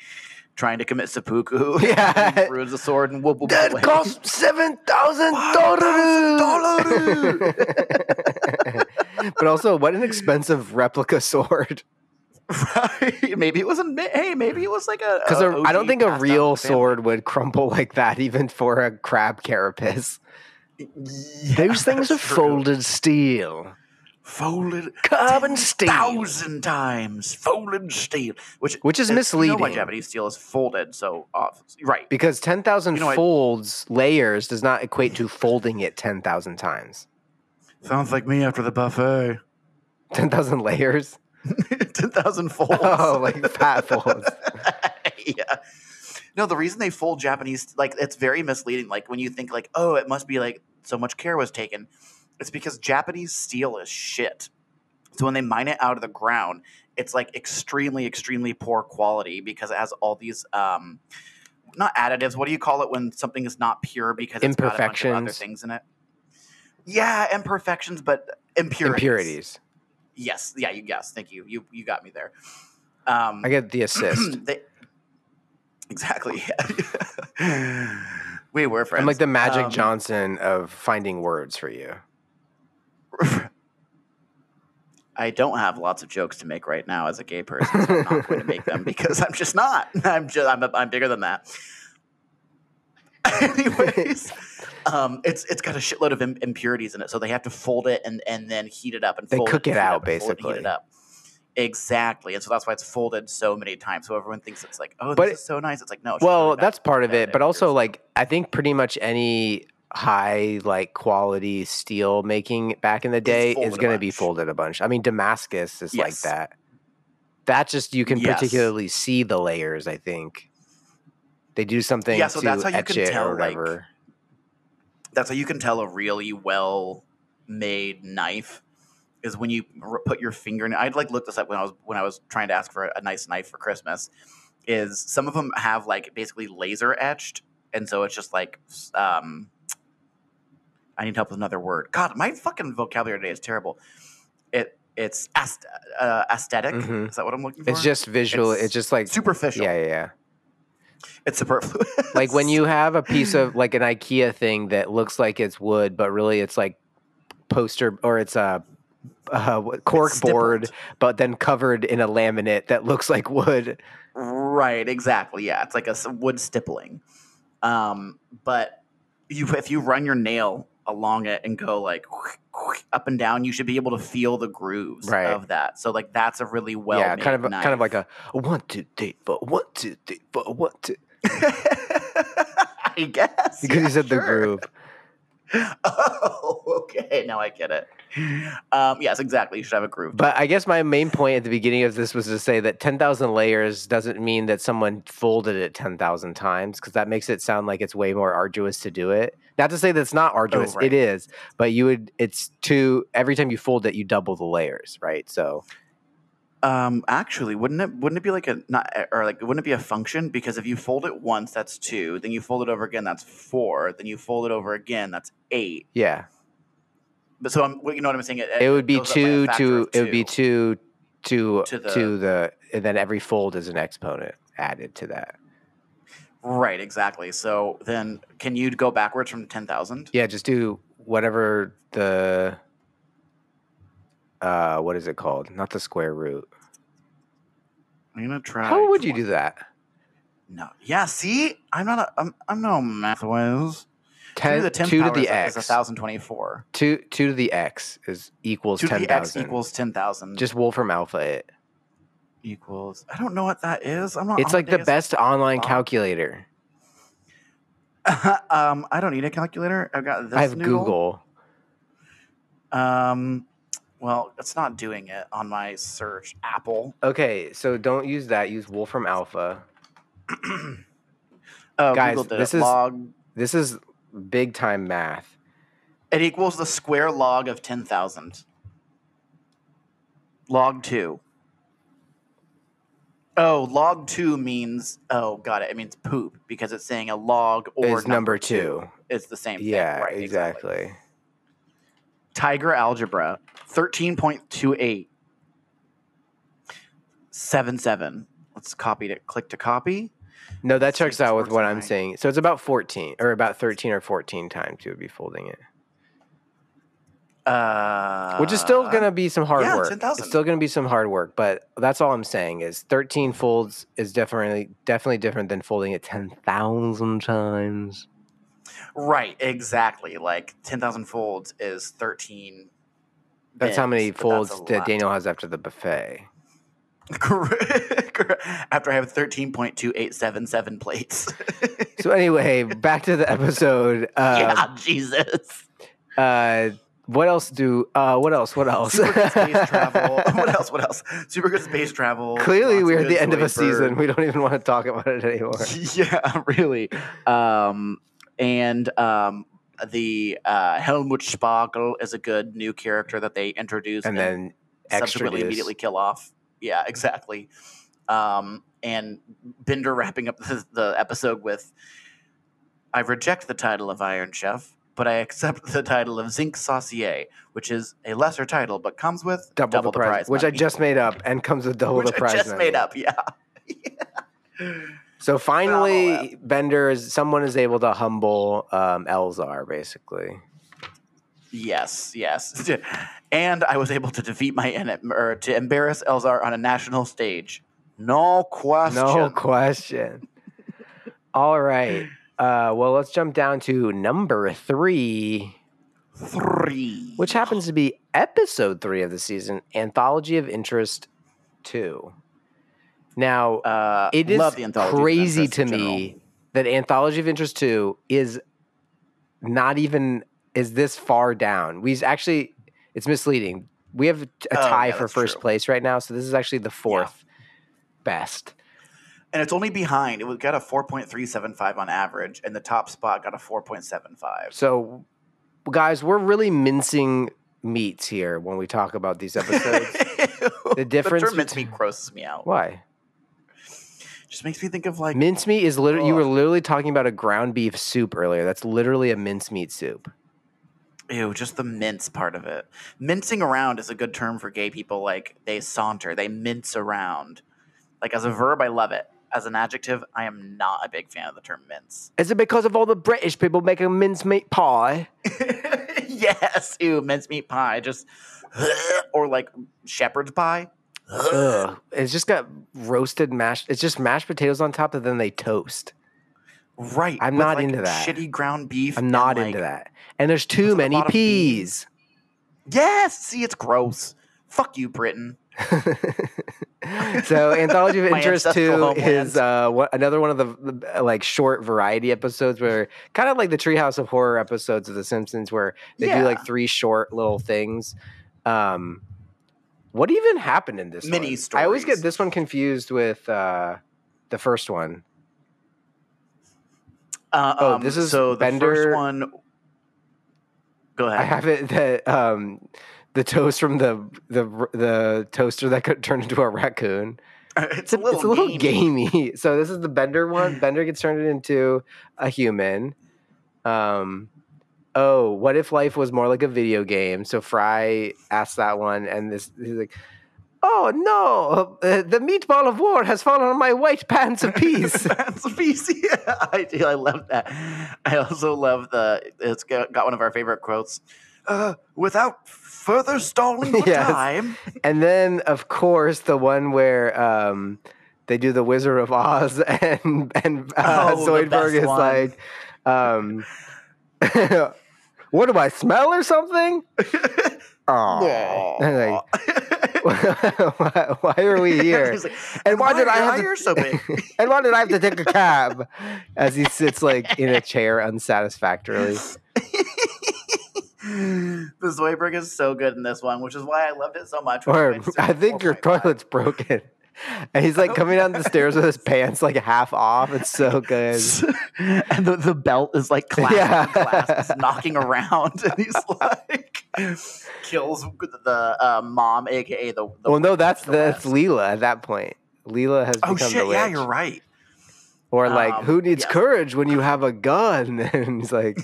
Speaker 1: trying to commit seppuku.
Speaker 5: Yeah.
Speaker 1: throws the sword and whoop whoop
Speaker 5: That
Speaker 1: away.
Speaker 5: cost seven thousand dollars. but also, what an expensive replica sword!
Speaker 1: right? Maybe it wasn't. Hey, maybe it was like a
Speaker 5: Because I don't think a real
Speaker 1: to the family.
Speaker 5: sword would crumple like that, even for a crab carapace.
Speaker 1: Yeah, that's true.
Speaker 5: Folded steel,
Speaker 1: folded
Speaker 5: carbon steel.
Speaker 1: thousand times folded steel, which
Speaker 5: Which is uh,
Speaker 1: You know why
Speaker 5: misleading.
Speaker 1: Japanese steel is folded, so off. Right.
Speaker 5: Because ten thousand
Speaker 1: You know, I-
Speaker 5: folds layers does not equate to folding it ten thousand times.
Speaker 1: Sounds like me after the buffet.
Speaker 5: Ten thousand layers.
Speaker 1: Ten thousand folds.
Speaker 5: Oh, like fat folds.
Speaker 1: yeah. No, the reason they fold Japanese like it's very misleading. Like when you think like, oh, it must be like so much care was taken. It's because Japanese steel is shit. So when they mine it out of the ground, it's like extremely, extremely poor quality because it has all these um not additives. What do you call it when something is not pure because it's got a bunch of other things in it? Yeah, imperfections, but impurities.
Speaker 5: Impurities.
Speaker 1: Yes, yeah, you guessed. Thank you. You you got me there. Um,
Speaker 5: I get the assist.
Speaker 1: they, exactly. we were friends.
Speaker 5: I'm like the Magic
Speaker 1: Um,
Speaker 5: Johnson of finding words for you.
Speaker 1: I don't have lots of jokes to make right now as a gay person. So I'm not going to make them because I'm just not. I'm just I'm, I'm bigger than that. Anyways, um, it's it's got a shitload of impurities in it, so they have to fold it and and then heat it up and
Speaker 5: They
Speaker 1: fold
Speaker 5: cook
Speaker 1: and
Speaker 5: it out,
Speaker 1: fold and heat
Speaker 5: basically.
Speaker 1: it up. Exactly, and so that's why it's folded so many times. So everyone thinks it's like, oh,
Speaker 5: But
Speaker 1: this is so nice. It's like, no.
Speaker 5: Well, that's part of it, but also like I think pretty much any high like quality steel making back in the day is going to be folded a bunch. I mean, Damascus is like that. That just you can
Speaker 1: Yes.
Speaker 5: particularly see the layers. I think they do something
Speaker 1: Yeah, so
Speaker 5: to
Speaker 1: that's how you
Speaker 5: etch
Speaker 1: can
Speaker 5: it
Speaker 1: tell,
Speaker 5: or
Speaker 1: like,
Speaker 5: whatever.
Speaker 1: that's how you can tell a really well made knife is when you put your finger in I'd like look this up when I was when I was trying to ask for a, a nice knife for Christmas is some of them have like basically laser etched and so it's just like um I need help with another word. God, my fucking vocabulary today is terrible. It it's ast- uh, aesthetic.
Speaker 5: Mhm.
Speaker 1: Is that what I'm looking for?
Speaker 5: It's just visual. It's,
Speaker 1: it's
Speaker 5: just like
Speaker 1: superficial.
Speaker 5: yeah, yeah, yeah.
Speaker 1: It's superfluous.
Speaker 5: Like when you have a piece of like an IKEA thing that looks like it's wood, but really it's like poster or it's a uh, cork board, but then covered in a laminate that looks like wood.
Speaker 1: Right, exactly. Yeah, it's like a wood stippling. Um, but you, if you run your nail along it and go like up and down, you should be able to feel the grooves
Speaker 5: Right.
Speaker 1: of that. So like that's a really well
Speaker 5: yeah, kind of kind of like a one two three four one two three four one two
Speaker 1: I guess
Speaker 5: because
Speaker 1: yeah,
Speaker 5: you said the groove.
Speaker 1: oh, okay. Now I get it. Um, yes, exactly. You should have a groove.
Speaker 5: But I guess my main point at the beginning of this was to say that 10,000 layers doesn't mean that someone folded it 10,000 times because that makes it sound like it's way more arduous to do it. Not to say that it's not arduous,
Speaker 1: right.
Speaker 5: it is, but you would, it's two, every time you fold it, you double the layers, right? So,
Speaker 1: Um, actually, wouldn't it wouldn't it be like a not or like wouldn't it be a function? Because if you fold it once, that's two. Then you fold it over again, that's four. Then you fold it over again, that's eight.
Speaker 5: yeah,
Speaker 1: But so I'm, you know what I'm saying? It,
Speaker 5: it would be
Speaker 1: goes up by a
Speaker 5: two to, it would be two to,
Speaker 1: To
Speaker 5: to
Speaker 1: the-
Speaker 5: the, and then every fold is an exponent added to that.
Speaker 1: Right, exactly. So then, can you go backwards from ten thousand?
Speaker 5: Yeah, just do whatever the, uh, what is it called? Not the square root.
Speaker 1: I'm gonna try.
Speaker 5: How would you do that?
Speaker 1: No. Yeah. See, I'm not. A, I'm. I'm no math whiz. Two to
Speaker 5: 10,
Speaker 1: the 10th
Speaker 5: two to the
Speaker 1: is,
Speaker 5: x.
Speaker 1: is thousand twenty-four.
Speaker 5: Two two to the x is equals
Speaker 1: Two to the x equals ten thousand.
Speaker 5: Just Wolfram Alpha it.
Speaker 1: equals. I don't know what that is. I'm not.
Speaker 5: It's like the best online calculator.
Speaker 1: um, I don't need a calculator. I've got this.
Speaker 5: I have
Speaker 1: noodle.
Speaker 5: Google.
Speaker 1: Um, well, it's not doing it on my search. Apple.
Speaker 5: Okay, so don't use that. Use Wolfram Alpha.
Speaker 1: Oh,
Speaker 5: Guys,
Speaker 1: Google did
Speaker 5: this
Speaker 1: it.
Speaker 5: is-
Speaker 1: log.
Speaker 5: This is big time math.
Speaker 1: It equals the square log of ten thousand. Log two. Oh, log two means oh, got it. It means poop because it's saying a log or
Speaker 5: Is number two.
Speaker 1: It's the same thing.
Speaker 5: Yeah,
Speaker 1: right,
Speaker 5: exactly.
Speaker 1: Tiger algebra, thirteen point two eight. Seven seven. Let's copy it. Click to copy.
Speaker 5: No, that checks out with what
Speaker 1: on
Speaker 5: I'm saying. So it's about 14 or about 13 or 14 times you would be folding it.
Speaker 1: Uh,
Speaker 5: Which is still going to be some hard
Speaker 1: yeah,
Speaker 5: work.
Speaker 1: 10,000.
Speaker 5: It's still going to be some hard work, but that's all I'm saying is 13 folds is definitely definitely different than folding it 10,000 times.
Speaker 1: Right. Exactly. Like ten thousand folds is thirteen.
Speaker 5: That's how many
Speaker 1: bins, but that's
Speaker 5: folds that. Daniel has after the buffet.
Speaker 1: After I have thirteen point two eight seven seven plates.
Speaker 5: So anyway, back to the episode. Uh,
Speaker 4: yeah, Jesus.
Speaker 5: uh, what else do? Uh, what else? What else?
Speaker 1: Super good space travel. what else? What else? Super good space travel.
Speaker 5: Clearly, we're at the end of a
Speaker 1: Zoidberg.
Speaker 5: season. We don't even want to talk about it anymore.
Speaker 1: yeah, really. Um, and um, the uh, Helmut Spargel is a good new character that they introduced
Speaker 5: And then
Speaker 1: subsequently immediately kill off. Yeah, exactly. Um, and Bender wrapping up the, the episode with, "I reject the title of Iron Chef." But I accept the title of Zinc Saucier, which is a lesser title, but comes with
Speaker 5: double, the prize, which I just made up and comes with double
Speaker 1: which
Speaker 5: the prize.
Speaker 1: I just
Speaker 5: money.
Speaker 1: made up. Yeah.
Speaker 5: So
Speaker 1: all
Speaker 5: finally, Bender is someone is able to humble um, Elzar, basically.
Speaker 1: Yes, yes. And I was able to defeat my enemy, or to embarrass Elzar on a national stage. No question.
Speaker 5: No question. All right. Uh, well, let's jump down to number three,
Speaker 1: Three.
Speaker 5: which happens to be episode three of the season, Anthology of Interest two. Now,
Speaker 1: uh,
Speaker 5: it is
Speaker 1: the
Speaker 5: crazy to me that Anthology of Interest 2 is not even is this far down. We actually it's misleading. We have a
Speaker 1: Oh,
Speaker 5: tie
Speaker 1: yeah,
Speaker 5: for first
Speaker 1: true.
Speaker 5: place right now, so this is actually the fourth best.
Speaker 1: And it's only behind. It got a 4.375 on average, and the top spot got a 4.75.
Speaker 5: So guys, we're really mincing meats here when we talk about these episodes.
Speaker 1: the
Speaker 5: difference
Speaker 1: term
Speaker 5: bet-
Speaker 1: mincemeat grosses me out.
Speaker 5: Why?
Speaker 1: Just makes me think of like
Speaker 5: Mincemeat is literally you were literally talking about a ground beef soup earlier. That's literally a mincemeat soup.
Speaker 1: Ew, just the mince part of it. Mincing around is a good term for gay people. Like they saunter, they mince around. Like as a verb, I love it. As an adjective, I am not a big fan of the term mince.
Speaker 5: Is it because of all the British people making mincemeat pie?
Speaker 1: yes, ew, mincemeat pie. Just or like shepherd's pie.
Speaker 5: Ugh. It's just got roasted mashed. It's just mashed potatoes on top, and then they toast.
Speaker 1: Right.
Speaker 5: I'm not
Speaker 1: like,
Speaker 5: into that.
Speaker 1: Shitty ground beef.
Speaker 5: I'm not
Speaker 1: like-
Speaker 5: into that. And there's too many peas.
Speaker 1: Yes. See, it's gross. Fuck you, Britain.
Speaker 5: So anthology of interest two is uh, what, another one of the, the like short variety episodes where kind of like the Treehouse of Horror episodes of The Simpsons, where they do like three short little things. Um, what even happened in this?
Speaker 1: Mini
Speaker 5: one? I always get this one confused with uh, the first one.
Speaker 1: Uh,
Speaker 5: Oh,
Speaker 1: um,
Speaker 5: this is
Speaker 1: so the first one. Go ahead.
Speaker 5: I have it that um, the toast from the the the toaster that could turn into a raccoon.
Speaker 1: it's,
Speaker 5: It's a, it's a little gamey. So this is the Bender one. Bender gets turned into a human. Um, oh, what if life was more like a video game? So Fry asked that one, and this he's like, "Oh no, uh, the meatball of war has fallen on my white pants of peace."
Speaker 1: pants of peace. Yeah, I do. I love that. I also love the. It's got, one of our favorite quotes. Uh, without further stalling for
Speaker 5: Yes.
Speaker 1: time.
Speaker 5: and then, of course, the one where um, they do the Wizard of Oz, and and uh,
Speaker 1: Oh,
Speaker 5: Zoidberg is
Speaker 1: one.
Speaker 5: like, um, "What do I smell or something?" Oh, like, why, why are we here?
Speaker 1: Like,
Speaker 5: And why
Speaker 1: "Why
Speaker 5: did I have to-
Speaker 1: so big?
Speaker 5: and why did I have to take a cab? As he sits like in a chair unsatisfactorily.
Speaker 1: the Zoidberg is so good in this one, which is why I loved it so much.
Speaker 5: Or I think oh your
Speaker 1: 4.5.
Speaker 5: toilet's broken. And he's like coming down the stairs with his pants like half off. It's so good.
Speaker 1: and the, the belt is like clasping
Speaker 5: Yeah.
Speaker 1: glass, it's knocking around, and he's like kills the uh, mom, aka the. the
Speaker 5: Well, no, that's that's Leela at that point. Leela has
Speaker 1: Oh
Speaker 5: become
Speaker 1: shit!
Speaker 5: the
Speaker 1: Yeah, you're right.
Speaker 5: Or like,
Speaker 1: Um,
Speaker 5: who needs
Speaker 1: yeah.
Speaker 5: courage when you have a gun? And he's like,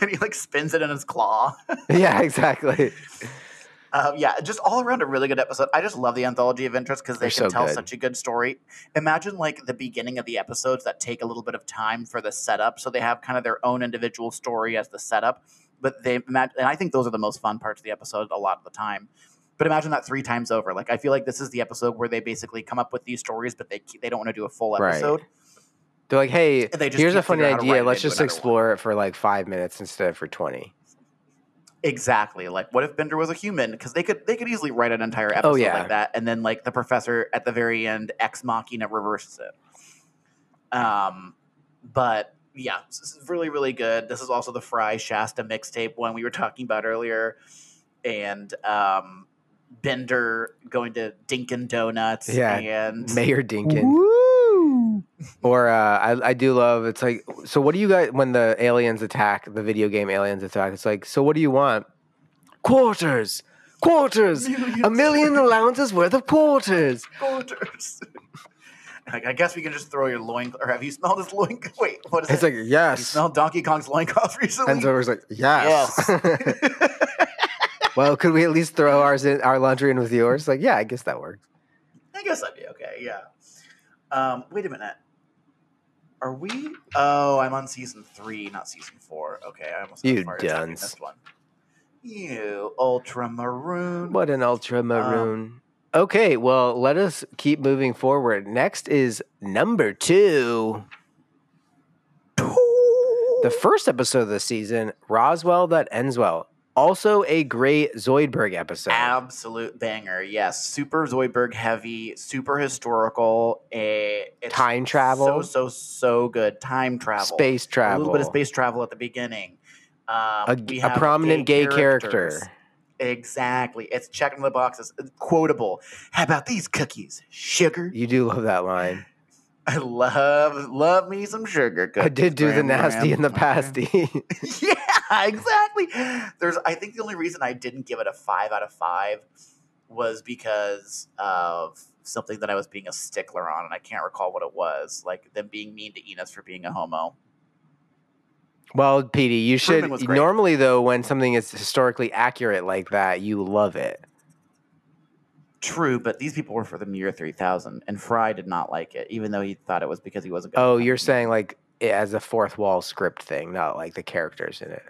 Speaker 1: and he like spins it in his claw.
Speaker 5: yeah, exactly.
Speaker 1: Um, yeah, just all around a really good episode. I just love the anthology of interest because they
Speaker 5: They're
Speaker 1: can
Speaker 5: so
Speaker 1: tell
Speaker 5: good.
Speaker 1: such a good story. Imagine like the beginning of the episodes that take a little bit of time for the setup, so they have kind of their own individual story as the setup. But they imagine, and I think those are the most fun parts of the episode a lot of the time. But imagine that three times over. Like I feel like this is the episode where they basically come up with these stories, but they they don't want to do a full
Speaker 5: Right.
Speaker 1: episode.
Speaker 5: They're like, hey, here's a funny
Speaker 1: figure out how to write
Speaker 5: idea. Let's just
Speaker 1: another one."
Speaker 5: explore it for like five minutes instead of for 20.
Speaker 1: Exactly. Like, what if Bender was a human? Because they could they could easily write an entire episode
Speaker 5: Oh, yeah.
Speaker 1: like that, and then like the professor at the very end, ex machina reverses it. Um, but yeah, this is really really good. This is also the Fry Shasta mixtape one we were talking about earlier, and um, Bender going to Dinkin Donuts.
Speaker 5: Yeah,
Speaker 1: and
Speaker 5: Mayor Dinkin. Or uh, I, I do love it's like so what do you guys when the aliens attack the video game aliens attack it's like so what do you want quarters quarters a million allowances worth of quarters
Speaker 1: quarters. Like, I guess we can just throw your loin. Or have you smelled his loin? Wait, what is it?
Speaker 5: it's
Speaker 1: it?
Speaker 5: like
Speaker 1: you
Speaker 5: yes
Speaker 1: smelled Donkey Kong's loincloth recently?
Speaker 5: and so it's like yes, well could we at least throw ours in our laundry in with yours like yeah I guess that works
Speaker 1: I guess that'd be okay. Yeah. Um, wait a minute. Are we? Oh, I'm on season three, not season four. Okay, I almost
Speaker 5: You
Speaker 1: got fired
Speaker 5: dunce.
Speaker 1: missed one. You ultramaroon.
Speaker 5: what an ultramaroon okay well let us keep moving forward next is number two The first episode of the season, Roswell That Ends Well. Also a great Zoidberg episode.
Speaker 1: Absolute banger. Yes, super Zoidberg heavy, super historical. A it's
Speaker 5: Time travel.
Speaker 1: So so so good. Time travel.
Speaker 5: Space travel.
Speaker 1: A little bit of space travel at the beginning. Um,
Speaker 5: A, a prominent gay, character.
Speaker 1: Exactly. It's checking the boxes. It's quotable. How about these cookies? Sugar.
Speaker 5: You do love that line.
Speaker 1: I love love me some sugar cookies.
Speaker 5: I did do the
Speaker 1: Graham,
Speaker 5: nasty and the pasty.
Speaker 1: yeah, exactly. There's I think the only reason I didn't give it a five out of five was because of something that I was being a stickler on, and I can't recall what it was. Like them being mean to Enos for being a homo.
Speaker 5: well, Petey, you should.
Speaker 1: Truman was great.
Speaker 5: Normally, though, when something is historically accurate like that, you love it.
Speaker 1: True, but these people were for the year 3000, and Fry did not like it, even though he thought it was because he wasn't.
Speaker 5: Oh, you're saying like it as a fourth wall script thing, not like the characters in it.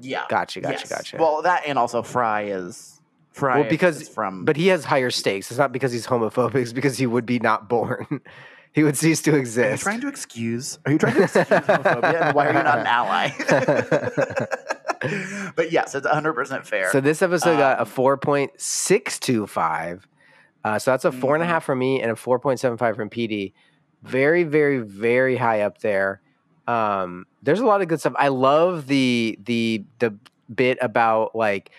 Speaker 1: Yeah.
Speaker 5: Gotcha, gotcha,
Speaker 1: yes.
Speaker 5: gotcha.
Speaker 1: Well, that and also Fry is Fry.
Speaker 5: Well, because-
Speaker 1: from,
Speaker 5: But he has higher stakes. It's not because he's homophobic, it's because he would be not born. he would cease to exist.
Speaker 1: are you trying to excuse? Are you trying to excuse homophobia? And why are you not an ally? but yes, it's 100% fair.
Speaker 5: So this episode got a
Speaker 1: Um,
Speaker 5: 4.625. Uh, so that's a four and a half and a
Speaker 1: Mhm.
Speaker 5: half from me and a 4.75 from PD. Very, very, very high up there. Um, there's a lot of good stuff. I love the the the bit about like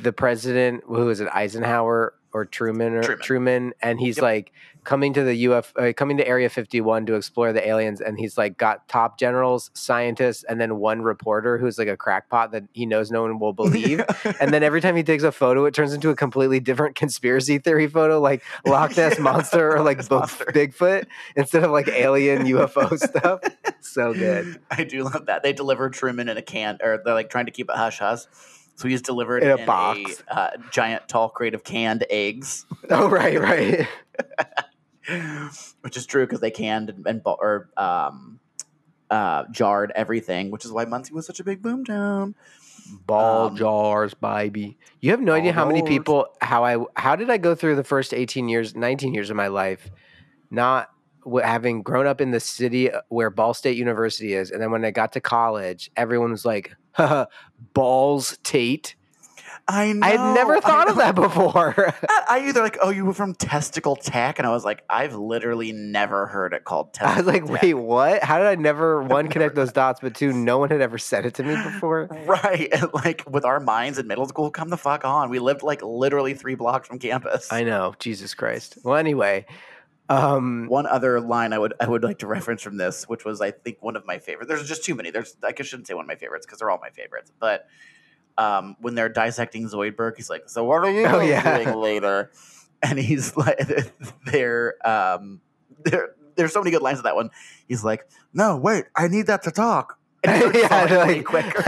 Speaker 5: the president who is it Eisenhower or Truman or Truman,
Speaker 1: Truman.
Speaker 5: and he's
Speaker 1: Yep.
Speaker 5: like coming to the UF uh, coming to Area 51 to explore the aliens and he's like got top generals, scientists and then one reporter who's like a crackpot that he knows no one will believe and then every time he takes a photo, it turns into a completely different conspiracy theory photo, like Loch Ness
Speaker 1: Yeah,
Speaker 5: monster or like Bo-. Bigfoot, instead of like alien UFO stuff. So good
Speaker 1: I do love that. They deliver Truman in a can, or they're like trying to keep it hush hush. So he's delivered
Speaker 5: In a
Speaker 1: in
Speaker 5: box.
Speaker 1: a uh, giant, tall crate of canned eggs,
Speaker 5: Oh right, right.
Speaker 1: which is true because they canned and, and or um, uh, jarred everything, which is why Muncie was such a big boomtown.
Speaker 5: Ball
Speaker 1: Um,
Speaker 5: jars, baby. You have no idea how many
Speaker 1: Ball
Speaker 5: people. How I how did I go through the first eighteen years, nineteen years of my life, not w- having grown up in the city uh, where Ball State University is, and then when I got to college, everyone was like, "Balls Tate."
Speaker 1: I know.
Speaker 5: I had never thought of that before.
Speaker 1: I either like, oh, you were from Testicle Tech, and I was like, I've literally never heard it called
Speaker 5: I was like, wait, what? How did I never one connect those dots, but two, no one had ever said it to me before?
Speaker 1: Right, and like with our minds in middle school, come the fuck on. We lived like literally three blocks from campus.
Speaker 5: I know, Jesus Christ. Well, anyway, um,
Speaker 1: One other line I would I would like to reference from this, which was I think one of my favorites. There's just too many. There's I shouldn't say one of my favorites because they're all my favorites. But um, when they're dissecting Zoidberg, he's like, "So what are you
Speaker 5: Oh, yeah.
Speaker 1: doing later?" And he's like, "There, um, there, there's so many good lines of that one." He's like, "No, wait, I need that to talk." And he
Speaker 5: yeah, they're like,
Speaker 1: quicker.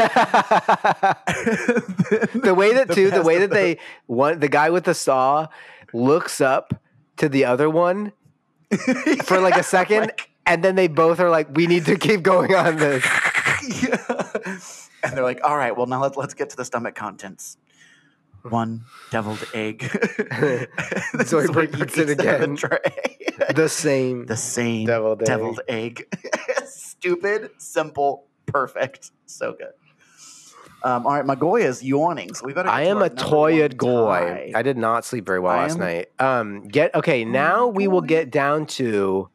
Speaker 5: the way that too, the
Speaker 1: best
Speaker 5: way that they one, the guy with the saw looks up to the other one for like a second,
Speaker 1: Like-
Speaker 5: and then they both are like, "We need to keep going on this."
Speaker 1: yeah. And they're like, all right, well, now let's, let's get to the stomach contents. One deviled egg.
Speaker 5: Zoidberg eats it
Speaker 1: the
Speaker 5: again.
Speaker 1: tray.
Speaker 5: The same.
Speaker 1: the same
Speaker 5: Deviled
Speaker 1: deviled,
Speaker 5: egg.
Speaker 1: egg. Stupid, simple, perfect. So good. Um, all right, my goy is yawning, so we better.
Speaker 5: I am a
Speaker 1: one
Speaker 5: goy. I did not sleep very well
Speaker 1: I
Speaker 5: last
Speaker 1: am-
Speaker 5: night. Um, get okay. Now we will get down to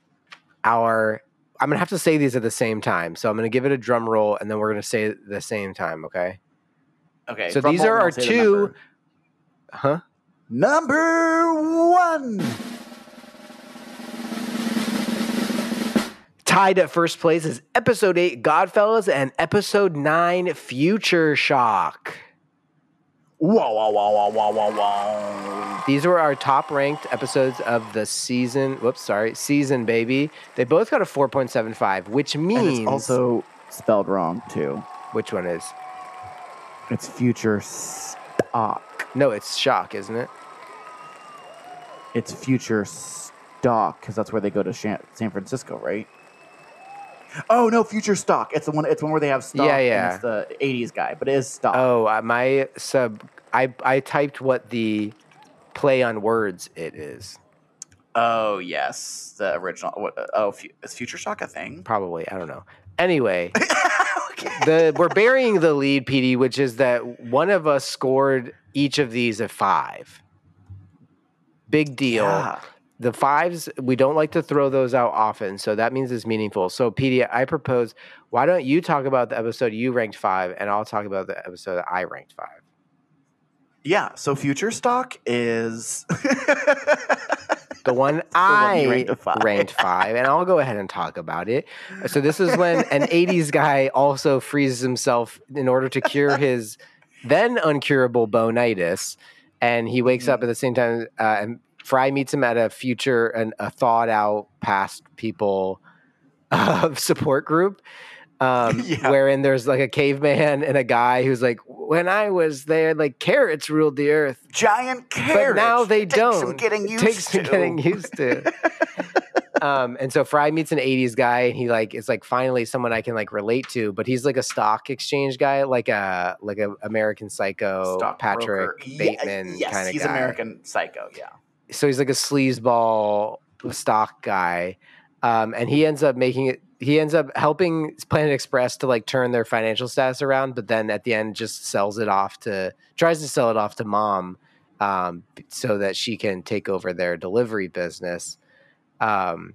Speaker 5: our. I'm gonna have to say these at the same time, so I'm gonna give it a drum roll, and then we're gonna say it at the same time. Okay?
Speaker 1: Okay,
Speaker 5: So these are our two-
Speaker 1: number.
Speaker 5: Huh?
Speaker 1: Number one.
Speaker 5: Tied at first place is episode eight, Godfellas, and episode nine, Future Shock.
Speaker 1: Whoa, whoa, whoa, whoa, whoa, whoa, whoa.
Speaker 5: These were our top ranked episodes of the season. Whoops, sorry, season, baby. They both got a 4.75, which means
Speaker 1: it's also spelled wrong too.
Speaker 5: which one is?
Speaker 1: It's future stock.
Speaker 5: No, it's Shock, isn't it?
Speaker 1: It's future stock because that's where they go to San Francisco, right? Oh no, future stock. It's the one. It's one where they have stock.
Speaker 5: Yeah, yeah.
Speaker 1: it's the '80s guy, but it is stock.
Speaker 5: Oh, uh, my sub. I I typed what the play on words it is.
Speaker 1: Oh yes, the original. What? uh, Oh, fu- is future stock a thing?
Speaker 5: Probably, I don't know. Anyway,
Speaker 1: okay.
Speaker 5: the we're burying the lead, PD, which is that one of us scored each of these a five. Big deal.
Speaker 1: Yeah.
Speaker 5: The fives, we don't like to throw those out often, so that means it's meaningful. So, PD, I propose, why don't you talk about the episode you ranked five, and I'll talk about the episode that I ranked five.
Speaker 1: Yeah. So future stock is.
Speaker 5: The one
Speaker 1: one
Speaker 5: I
Speaker 1: you ranked five.
Speaker 5: ranked five, and I'll go ahead and talk about it. So this is when an '80s guy also freezes himself in order to cure his then uncurable bonitis, and he wakes
Speaker 1: Mm-hmm.
Speaker 5: up at the same time. Uh, and Fry meets him at a future and a thawed out past people uh, support group. Um,
Speaker 1: Yeah.
Speaker 5: wherein there's like a caveman and a guy who's like, when I was there, like carrots ruled the earth.
Speaker 1: Giant carrots.
Speaker 5: But now they
Speaker 1: takes
Speaker 5: don't.
Speaker 1: Some getting
Speaker 5: It
Speaker 1: used
Speaker 5: takes
Speaker 1: to.
Speaker 5: some getting used to. um, and so Fry meets an '80s guy, and he like is like finally someone I can like relate to. But he's like a stock exchange guy, like a like a American Psycho,
Speaker 1: Stockbroker.
Speaker 5: Patrick
Speaker 1: Ye-
Speaker 5: Bateman
Speaker 1: yes,
Speaker 5: kind of guy.
Speaker 1: he's
Speaker 5: guy.
Speaker 1: American Psycho. Yeah.
Speaker 5: So he's like a sleazeball stock guy, um, and he ends up making it he ends up helping Planet Express to like turn their financial status around, but then at the end just sells it off to tries to sell it off to mom um, so that she can take over their delivery business. Um,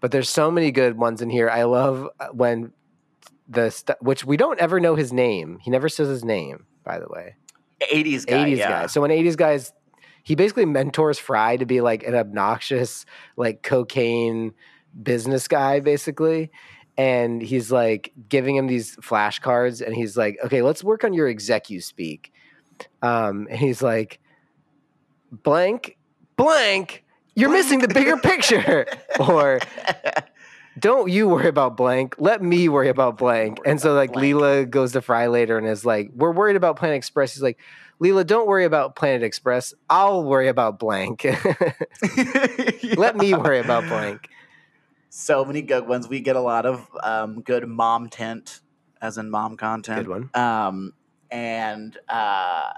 Speaker 5: but there's so many good ones in here. I love uh, when the st- which we don't ever know his name. He never says his name, by the way.
Speaker 1: 80s guy.
Speaker 5: 80s
Speaker 1: yeah.
Speaker 5: guy. So when 80s guys, he basically mentors Fry to be like an obnoxious, like cocaine business guy, basically. And he's like giving him these flashcards, and he's like, "Okay, let's work on your execu speak." Um, and he's like, "Blank, blank, you're missing the bigger picture," or don't you worry about blank. Let me worry about blank.
Speaker 1: Worry
Speaker 5: And so like
Speaker 1: blank.
Speaker 5: Leela goes to Fry later and is like, We're worried about Planet Express. He's like, Leela, don't worry about Planet Express. I'll worry about blank. Let me worry about blank.
Speaker 1: so many good ones. We get a lot of um, good mom tent, as in mom content.
Speaker 5: Good one.
Speaker 1: Um, and uh,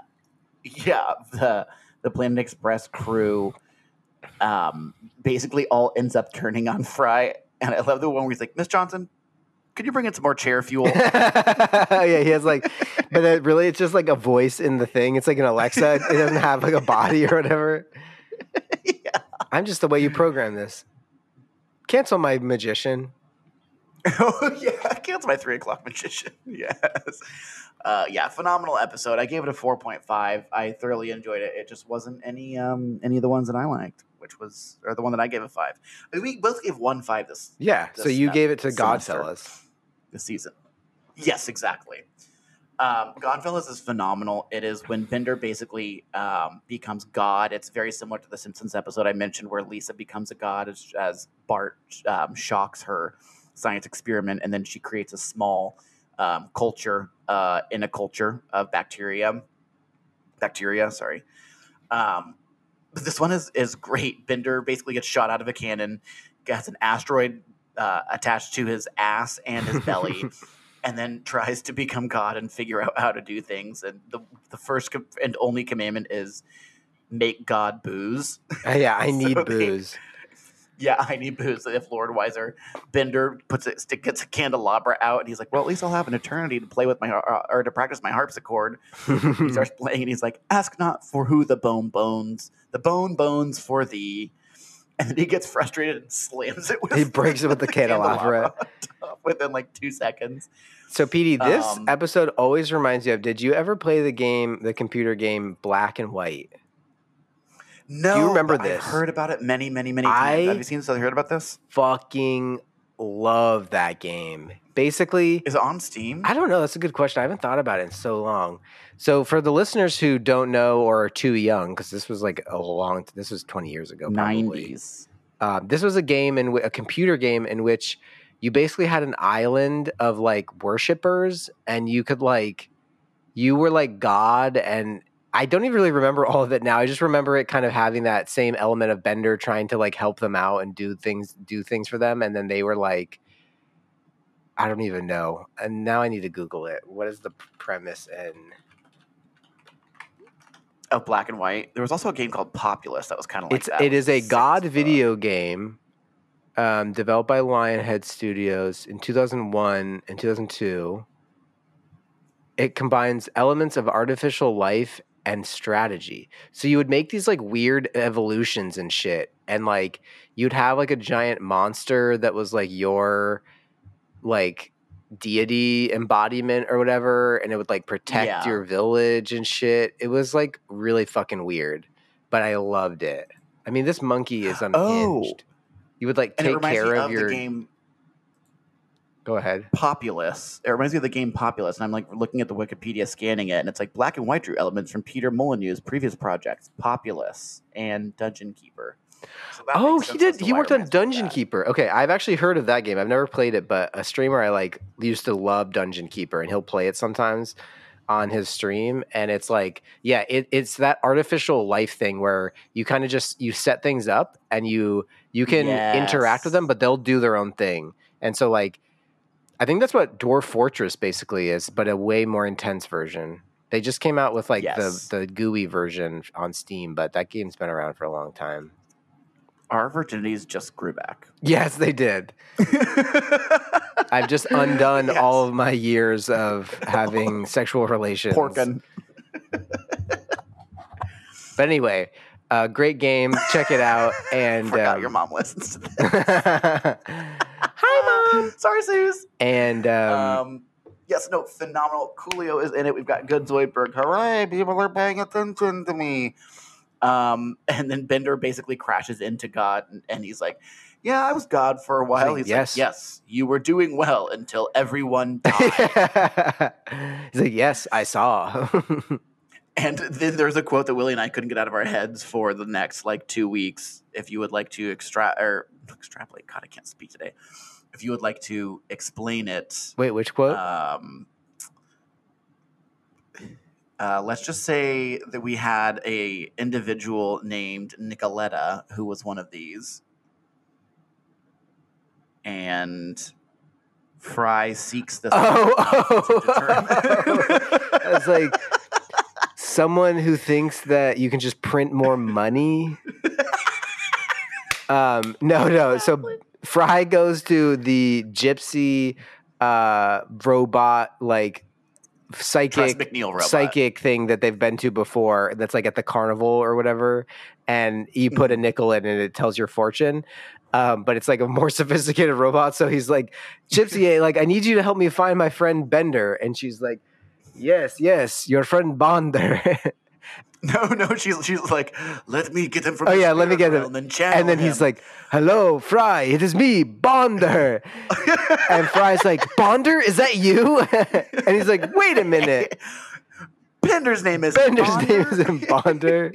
Speaker 1: yeah, the the Planet Express crew um, basically all ends up turning on Fry. And I love the one where he's like, Miss Johnson, could you bring in some more chair fuel?
Speaker 5: yeah, he has like, but it really, it's just like a voice in the thing. It's like an Alexa. It doesn't have like a body or whatever.
Speaker 1: yeah.
Speaker 5: I'm just the way you program this. Cancel my magician.
Speaker 1: Oh yeah, cancel my three o'clock magician. Yes, uh, yeah, phenomenal episode. I gave it a four point five. I thoroughly enjoyed it. It just wasn't any um any of the ones that I liked, which was or the one that I gave a five. I mean, we both gave one five this
Speaker 5: Yeah. So you gave it to. Godfellas.
Speaker 1: This season. Yes, exactly. Um, Godfellas is phenomenal. It is when Bender basically um, becomes God. It's very similar to the Simpsons episode I mentioned where Lisa becomes a god as, as Bart um, shocks her science experiment, and then she creates a small um, culture uh, in a culture of bacteria. Bacteria, sorry. Um, but this one is is great. Bender basically gets shot out of a cannon, gets an asteroid uh, attached to his ass and his belly, and then tries to become God and figure out how to do things. And the the first com- and only commandment is make God booze.
Speaker 5: Uh, yeah, I
Speaker 1: So
Speaker 5: need
Speaker 1: they-
Speaker 5: booze.
Speaker 1: yeah, I need booze. If Lord Weiser Bender puts it, stick, gets a candelabra out, and he's like, "Well, at least I'll have an eternity to play with my har- or to practice my harpsichord." he starts playing, and he's like, "Ask not for who the bone bones, the bone bones for thee." And then he gets frustrated and slams it with.
Speaker 5: He breaks it with the candelabra.
Speaker 1: on top within like two seconds.
Speaker 5: So, PD, this
Speaker 1: Um,
Speaker 5: episode always reminds you of. Did you ever play the game, the computer game Black and White?
Speaker 1: No,
Speaker 5: you
Speaker 1: remember
Speaker 5: this?
Speaker 1: I've heard about it many, many, many times.
Speaker 5: I-
Speaker 1: Have you seen this? Have you heard about this?
Speaker 5: Fucking love that game. Basically,
Speaker 1: Is it on Steam?
Speaker 5: I don't know. That's a good question. I haven't thought about it in so long. So, for the listeners who don't know or are too young, because this was like a long, this was 20 years ago, probably.
Speaker 1: Nineties.
Speaker 5: Uh, this was a game in whi- a computer game in which you basically had an island of like worshippers, and you could like you were like God, and I don't even really remember all of it now. I just remember it kind of having that same element of Bender trying to like help them out and do things do things for them, and then they were like. I don't even know. And now I need to Google it. What is the premise and
Speaker 1: of black and white. There was also a game called Populous that was kind of like
Speaker 5: it's
Speaker 1: that.
Speaker 5: it is a God video game um, developed by Lionhead Studios in 2001 and 2002. It combines elements of artificial life and strategy. So you would make these like weird evolutions and shit, and like you'd have like a giant monster that was like your like deity embodiment or whatever, and it would like protect
Speaker 1: Yeah.
Speaker 5: your village and shit. It was like really fucking weird, but I loved it. I mean, this monkey is
Speaker 1: Oh.
Speaker 5: unhinged. You would like take care of
Speaker 1: of
Speaker 5: your.
Speaker 1: game
Speaker 5: Go ahead.
Speaker 1: Populous. It reminds me of the game Populous, and I'm like looking at the Wikipedia, scanning it, and it's like black and white drew elements from Peter Molyneux's previous projects, Populous and Dungeon Keeper. So
Speaker 5: Oh, he did. He worked on
Speaker 1: reminds me of
Speaker 5: Dungeon. Keeper. Okay, I've actually heard of that game. I've never played it, but a streamer I like used to love Dungeon Keeper, and he'll play it sometimes on his stream. And it's like, yeah, it, it's that artificial life thing where you kind of just you set things up and you you can interact with them, but they'll do their own thing. And so, like, I think that's what Dwarf Fortress basically is, but a way more intense version. They just came out with like
Speaker 1: Yes.
Speaker 5: the the GUI version on Steam, but that game's been around for a long time.
Speaker 1: Our virginities just grew back.
Speaker 5: Yes, they did. I've just undone
Speaker 1: Yes.
Speaker 5: all of my years of having sexual relations.
Speaker 1: Porkin.
Speaker 5: But anyway, uh, great game. Check it out. And um,
Speaker 1: your mom listens to this.
Speaker 5: Hi, mom.
Speaker 1: Sorry, Suze.
Speaker 5: And um,
Speaker 1: Um, yes, no, phenomenal. Coolio is in it. We've got good Zoidberg. Hooray! People are paying attention to me. Um, and then Bender basically crashes into God, and, and he's like, "Yeah, I was God for a while." He's
Speaker 5: "Yes."
Speaker 1: like, "Yes, you were doing well until everyone died."
Speaker 5: he's like, yes, I saw.
Speaker 1: and then there's a quote that Willie and I couldn't get out of our heads for the next like two weeks. If you would like to extract or extrapolate, God, I can't speak today. If you would like to explain it,
Speaker 5: Wait, which quote?
Speaker 1: um, uh, let's just say that we had a individual named Nicoletta who was one of these, and Fry seeks this.
Speaker 5: oh, oh. it's like someone who thinks that you can just print more money. Um, no, no. So Fry goes to the gypsy uh, robot, like psychic
Speaker 1: robot.
Speaker 5: psychic thing that they've been to before that's like at the carnival or whatever and you put
Speaker 1: Mm-hmm.
Speaker 5: a nickel in and it tells your fortune um, but it's like a more sophisticated robot so he's like gypsy like i need you to help me find my friend bender and she's like yes yes your friend bonder
Speaker 1: No, no, she's she's like, let me get him from.
Speaker 5: Oh, yeah, let me get him.
Speaker 1: And, channel
Speaker 5: and then he's like hello fry it is me bonder and fry's like bonder is that you and he's like wait a minute
Speaker 1: Bender's name is
Speaker 5: bender's
Speaker 1: Bonder.
Speaker 5: name isn't bonder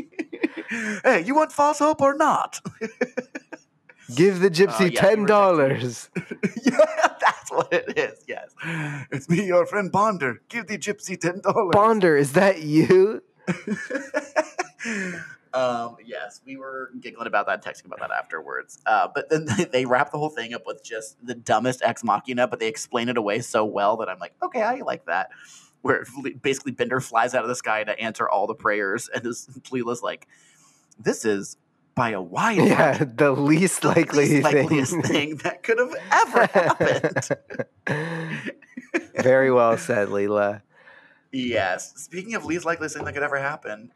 Speaker 1: hey, you want false hope or not?
Speaker 5: give the gypsy
Speaker 1: yeah,
Speaker 5: ten dollars.
Speaker 1: yeah, that's what it is. Yes, it's me, your friend Bonder. Give the gypsy ten dollars.
Speaker 5: Bonder, is that you?
Speaker 1: um, yes, we were giggling about that, texting about that afterwards. Uh, but then they, they wrap the whole thing up with just the dumbest ex machina, but they explain it away so well that I'm like, okay, I like that. Where basically Bender flies out of the sky to answer all the prayers, and this Leela's like, "This is by a wide
Speaker 5: Yeah,
Speaker 1: margin
Speaker 5: the least
Speaker 1: the
Speaker 5: likely thing.
Speaker 1: likeliest thing that could have ever happened."
Speaker 5: Very well said, Leela.
Speaker 1: Yes. Speaking of least likeliest thing that could ever happen,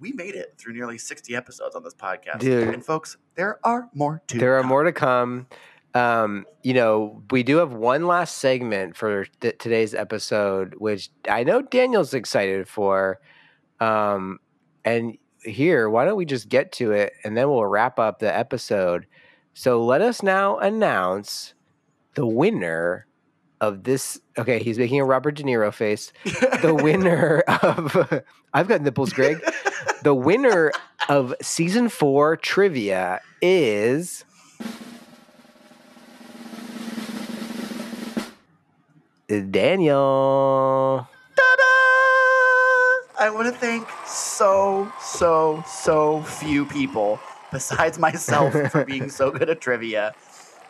Speaker 1: we made it through nearly 60 episodes on this podcast.
Speaker 5: Dude.
Speaker 1: And folks, there are more to
Speaker 5: There are
Speaker 1: come.
Speaker 5: more to come. Um, you know, we do have one last segment for th- today's episode, which I know Daniel's excited for. Um, and here, why don't we just get to it and then we'll wrap up the episode. So let us now announce the winner of this. Okay, he's making a Robert De Niro face. The winner of I've got nipples, Greg. The winner of season four trivia is Daniel.
Speaker 1: Ta-da! I want to thank so, so, so few people besides myself for being so good at trivia.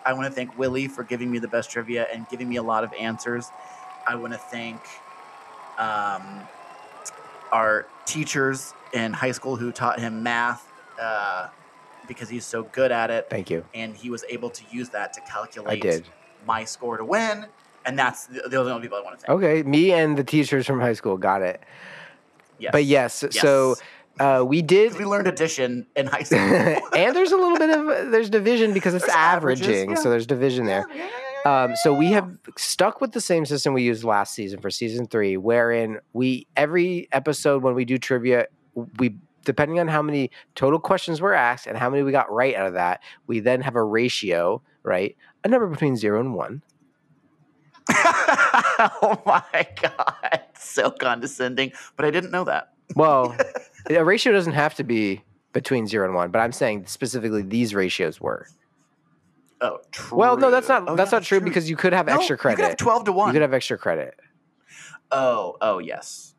Speaker 1: I want to thank Willie for giving me the best trivia and giving me a lot of answers. I want to thank um, our teachers in high school who taught him math uh, because he's so good at it.
Speaker 5: Thank you.
Speaker 1: And he was able to use that to calculate my score to win. And that's the, those are the only people I want to thank.
Speaker 5: Okay, me and the teachers from high school got it.
Speaker 1: Yes.
Speaker 5: But yes, so uh, we did.
Speaker 1: we learned addition in high school.
Speaker 5: and there's a little bit of there's division because it's
Speaker 1: There's
Speaker 5: averaging,
Speaker 1: yeah.
Speaker 5: so there's division there.
Speaker 1: Yeah, yeah,
Speaker 5: Um, so we have stuck with the same system we used last season for season three, wherein we every episode when we do trivia, we depending on how many total questions were asked and how many we got right out of that, we then have a ratio, right? A number between zero and one.
Speaker 1: oh my god, so condescending. But I didn't know that.
Speaker 5: Well, a ratio doesn't have to be between zero and one, but I'm saying specifically these ratios were.
Speaker 1: Oh, true.
Speaker 5: Well, no, that's not
Speaker 1: Oh,
Speaker 5: that's
Speaker 1: yeah,
Speaker 5: not true, because you could have
Speaker 1: No,
Speaker 5: extra
Speaker 1: You could have
Speaker 5: credit.
Speaker 1: twelve to one.
Speaker 5: You could have extra credit.
Speaker 1: oh, oh yes.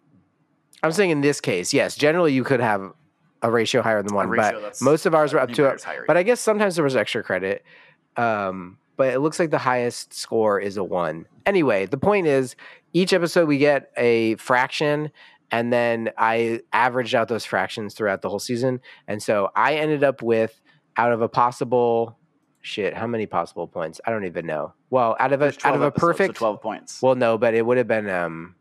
Speaker 5: I'm saying in this case, yes. Generally, you could have a ratio higher than one, but most of ours were up to.
Speaker 1: higher,
Speaker 5: But I guess sometimes there was extra credit. Um, but it looks like the highest score is a one. Anyway, the point is, each episode we get a fraction, and then I averaged out those fractions throughout the whole season, and so I ended up with out of a possible shit. How many possible points? I don't even know. Well, out of a out of a perfect.
Speaker 1: 12 points.
Speaker 5: Well, no, but it would have been. um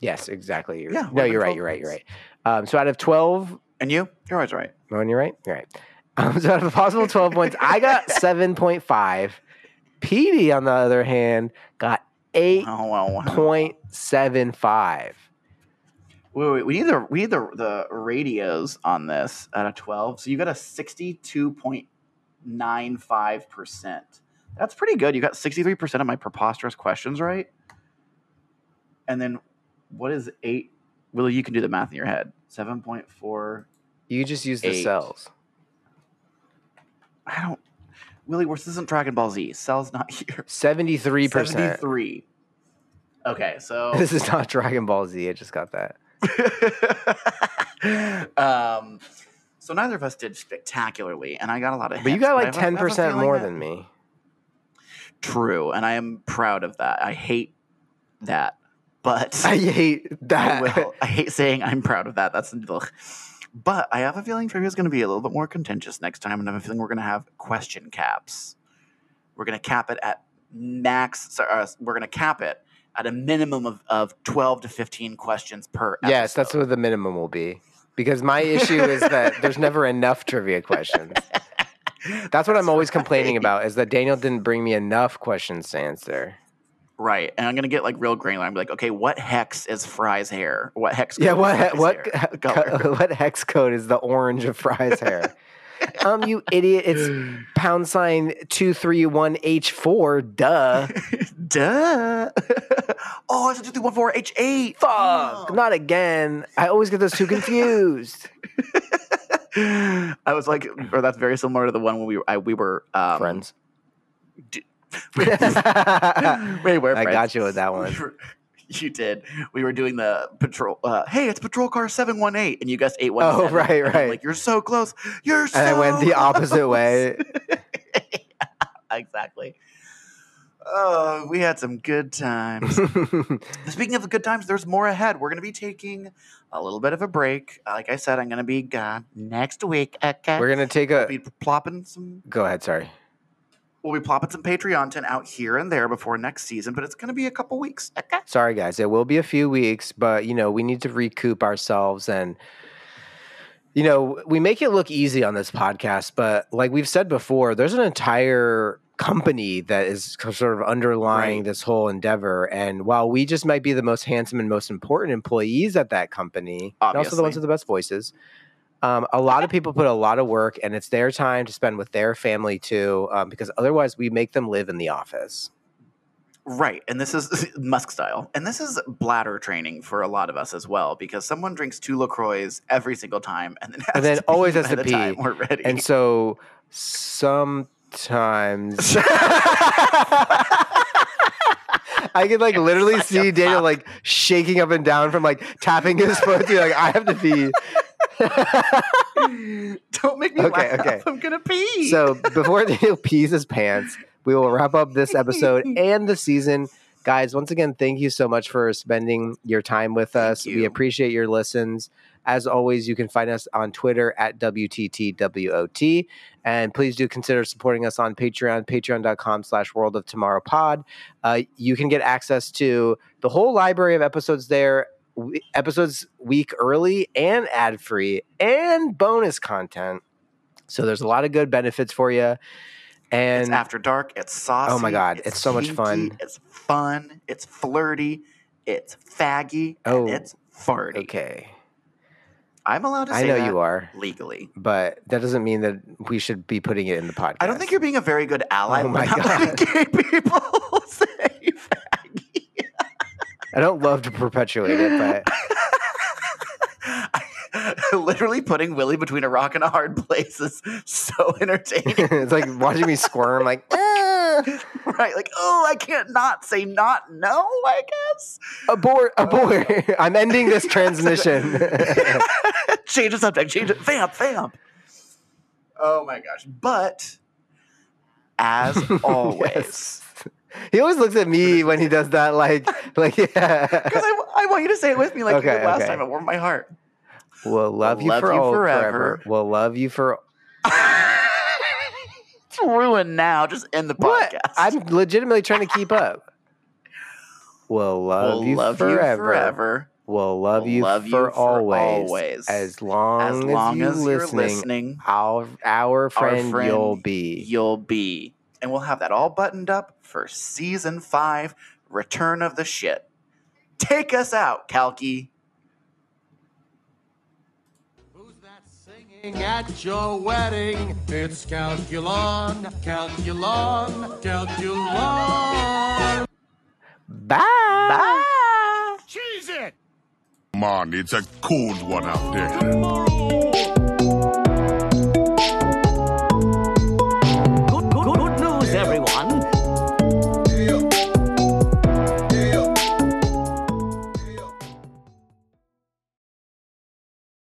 Speaker 5: Yes, exactly. You're,
Speaker 1: Yeah,
Speaker 5: no, you're right. You're right. You're right. Um, so out of twelve,
Speaker 1: and you? You're always right.
Speaker 5: Moan, you're right. You're right. Um, so out of a possible twelve points, I got seven point five. Petey, on the other hand, got eight
Speaker 1: Oh, wow, wow.
Speaker 5: point seven five.
Speaker 1: Wait, wait, we need the we need the the radios on this out of twelve. So you got a sixty two point nine five percent. That's pretty good. You got sixty three percent of my preposterous questions right. And then what is eight? Willie, you can do the math in your head. Seven point four.
Speaker 5: You just use the cells.
Speaker 1: I don't. Willie, this isn't Dragon Ball Z. Cell's not here.
Speaker 5: Seventy three percent.
Speaker 1: Seventy three. Okay, so
Speaker 5: This is not Dragon Ball Z. I just got that.
Speaker 1: um, so neither of us did spectacularly, and I got a lot of.
Speaker 5: But you got like
Speaker 1: I
Speaker 5: ten percent more than me.
Speaker 1: True, and I am proud of that. I hate that, but
Speaker 5: I hate
Speaker 1: I
Speaker 5: that.
Speaker 1: will. I hate saying I'm proud of that. That's ugh. but I have a feeling trivia is going to be a little bit more contentious next time, and I have a feeling we're going to have question caps. We're going to cap it at max. Sorry, uh, we're going to cap it at a minimum of, of twelve to fifteen questions per.
Speaker 5: yes, that's what the minimum will be. Because my issue is that there's never enough trivia questions. That's what I'm always complaining about is that Daniel didn't bring me enough questions to answer.
Speaker 1: Right, and I'm gonna get like real granular. I'm like, okay, what hex is Fry's hair? What hex?
Speaker 5: Yeah,
Speaker 1: code
Speaker 5: what what
Speaker 1: hair? color?
Speaker 5: what hex code is the orange of Fry's hair? um, you idiot! It's pound sign two three one H four. Duh.
Speaker 1: Duh. oh, it's a two three one four H eight.
Speaker 5: Fuck! Not again. I always get those two confused.
Speaker 1: I was like, or that's very similar to the one when we were, I, we were um,
Speaker 5: Friends.
Speaker 1: we were friends.
Speaker 5: I got you with that
Speaker 1: We
Speaker 5: one.
Speaker 1: were- you did. We were doing the patrol. Uh, hey, it's patrol car seven one eight, and you guessed eight one.
Speaker 5: Oh, right, right.
Speaker 1: Like you're so close. You're so.
Speaker 5: And I went the opposite
Speaker 1: close."
Speaker 5: way.
Speaker 1: exactly. Oh, we had some good times. Speaking of the good times, there's more ahead. We're going to be taking a little bit of a break. Uh, like I said, I'm going to be gone next week. Okay.
Speaker 5: We're gonna take
Speaker 1: We'll
Speaker 5: a.
Speaker 1: be plopping some.
Speaker 5: Go ahead. Sorry.
Speaker 1: We'll be plopping some Patreon content out here and there before next season, but it's going to be a couple weeks. Okay.
Speaker 5: Sorry, guys. It will be a few weeks, but you know we need to recoup ourselves and. You know, we make it look easy on this podcast, but like we've said before, there's an entire company that is sort of underlying
Speaker 1: Right.
Speaker 5: this whole endeavor. And while we just might be the most handsome and most important employees at that company, and also the ones with the best voices, um, a lot of people put a lot of work, and it's their time to spend with their family too, um, because otherwise we make them live in the office.
Speaker 1: Right. And this is Musk style. And this is bladder training for a lot of us as well, because someone drinks two LaCroix every single time and then, has
Speaker 5: And then
Speaker 1: to
Speaker 5: always has to pee.
Speaker 1: We're ready.
Speaker 5: And so sometimes I could like literally see Daniel like shaking up and down from like tapping his foot. To, like I have to pee.
Speaker 1: Don't make me
Speaker 5: Okay,
Speaker 1: laugh.
Speaker 5: okay.
Speaker 1: I'm going to pee.
Speaker 5: so before Daniel pees his pants, we will wrap up this episode and the season. Guys, once again, thank you so much for spending your time with us. We appreciate your listens. As always, you can find us on Twitter at WTTWOT. And please do consider supporting us on Patreon, patreon.com slash world of tomorrow pod. Uh, you can get access to the whole library of episodes there, w- episodes week early and ad free and bonus content. So there's a lot of good benefits for you. And
Speaker 1: it's after dark. It's saucy.
Speaker 5: Oh my God, it's so much fun.
Speaker 1: It's fun. It's flirty. It's faggy.
Speaker 5: Oh,
Speaker 1: and it's farty.
Speaker 5: okay,
Speaker 1: I'm allowed to say
Speaker 5: I know you are,
Speaker 1: legally.
Speaker 5: but that doesn't mean that we should be putting it in the podcast.
Speaker 1: I don't think you're being a very good ally.
Speaker 5: Oh my God.
Speaker 1: gay people say faggy.
Speaker 5: I don't love to perpetuate it, but
Speaker 1: Literally putting Willie between a rock and a hard place is so entertaining.
Speaker 5: it's like watching me squirm. Like, "Ah,
Speaker 1: right? Like, oh, I can't not say not no, I guess.
Speaker 5: abort, abort! I'm ending this transmission.
Speaker 1: change the subject, change it. Vamp, vamp. Oh my gosh. But as always,
Speaker 5: Yes. He always looks at me when he does that, like, like, yeah.
Speaker 1: because I, I want you to say it with me like you did last
Speaker 5: okay.
Speaker 1: time. It warmed my heart.
Speaker 5: We'll love you,
Speaker 1: love
Speaker 5: for
Speaker 1: you forever.
Speaker 5: forever. We'll love you for.
Speaker 1: It's ruined now. Just end the
Speaker 5: What?
Speaker 1: podcast.
Speaker 5: I'm legitimately trying to keep up. We'll love
Speaker 1: we'll
Speaker 5: you
Speaker 1: love
Speaker 5: forever.
Speaker 1: you forever.
Speaker 5: We'll love
Speaker 1: We'll
Speaker 5: you,
Speaker 1: love
Speaker 5: for,
Speaker 1: you for
Speaker 5: always,
Speaker 1: always.
Speaker 5: As long
Speaker 1: As
Speaker 5: as,
Speaker 1: long
Speaker 5: you
Speaker 1: as you're
Speaker 5: listening,
Speaker 1: listening,
Speaker 5: our, our friend,
Speaker 1: friend
Speaker 5: you'll be.
Speaker 1: you'll be. And we'll have that all buttoned up for season five, Return of the Shit. Take us out, Kalki.
Speaker 6: At your wedding? It's Calculon, Calculon, Calculon.
Speaker 5: Bye.
Speaker 3: Cheese it!
Speaker 7: Come on, it's a cold one out there.
Speaker 3: Tomorrow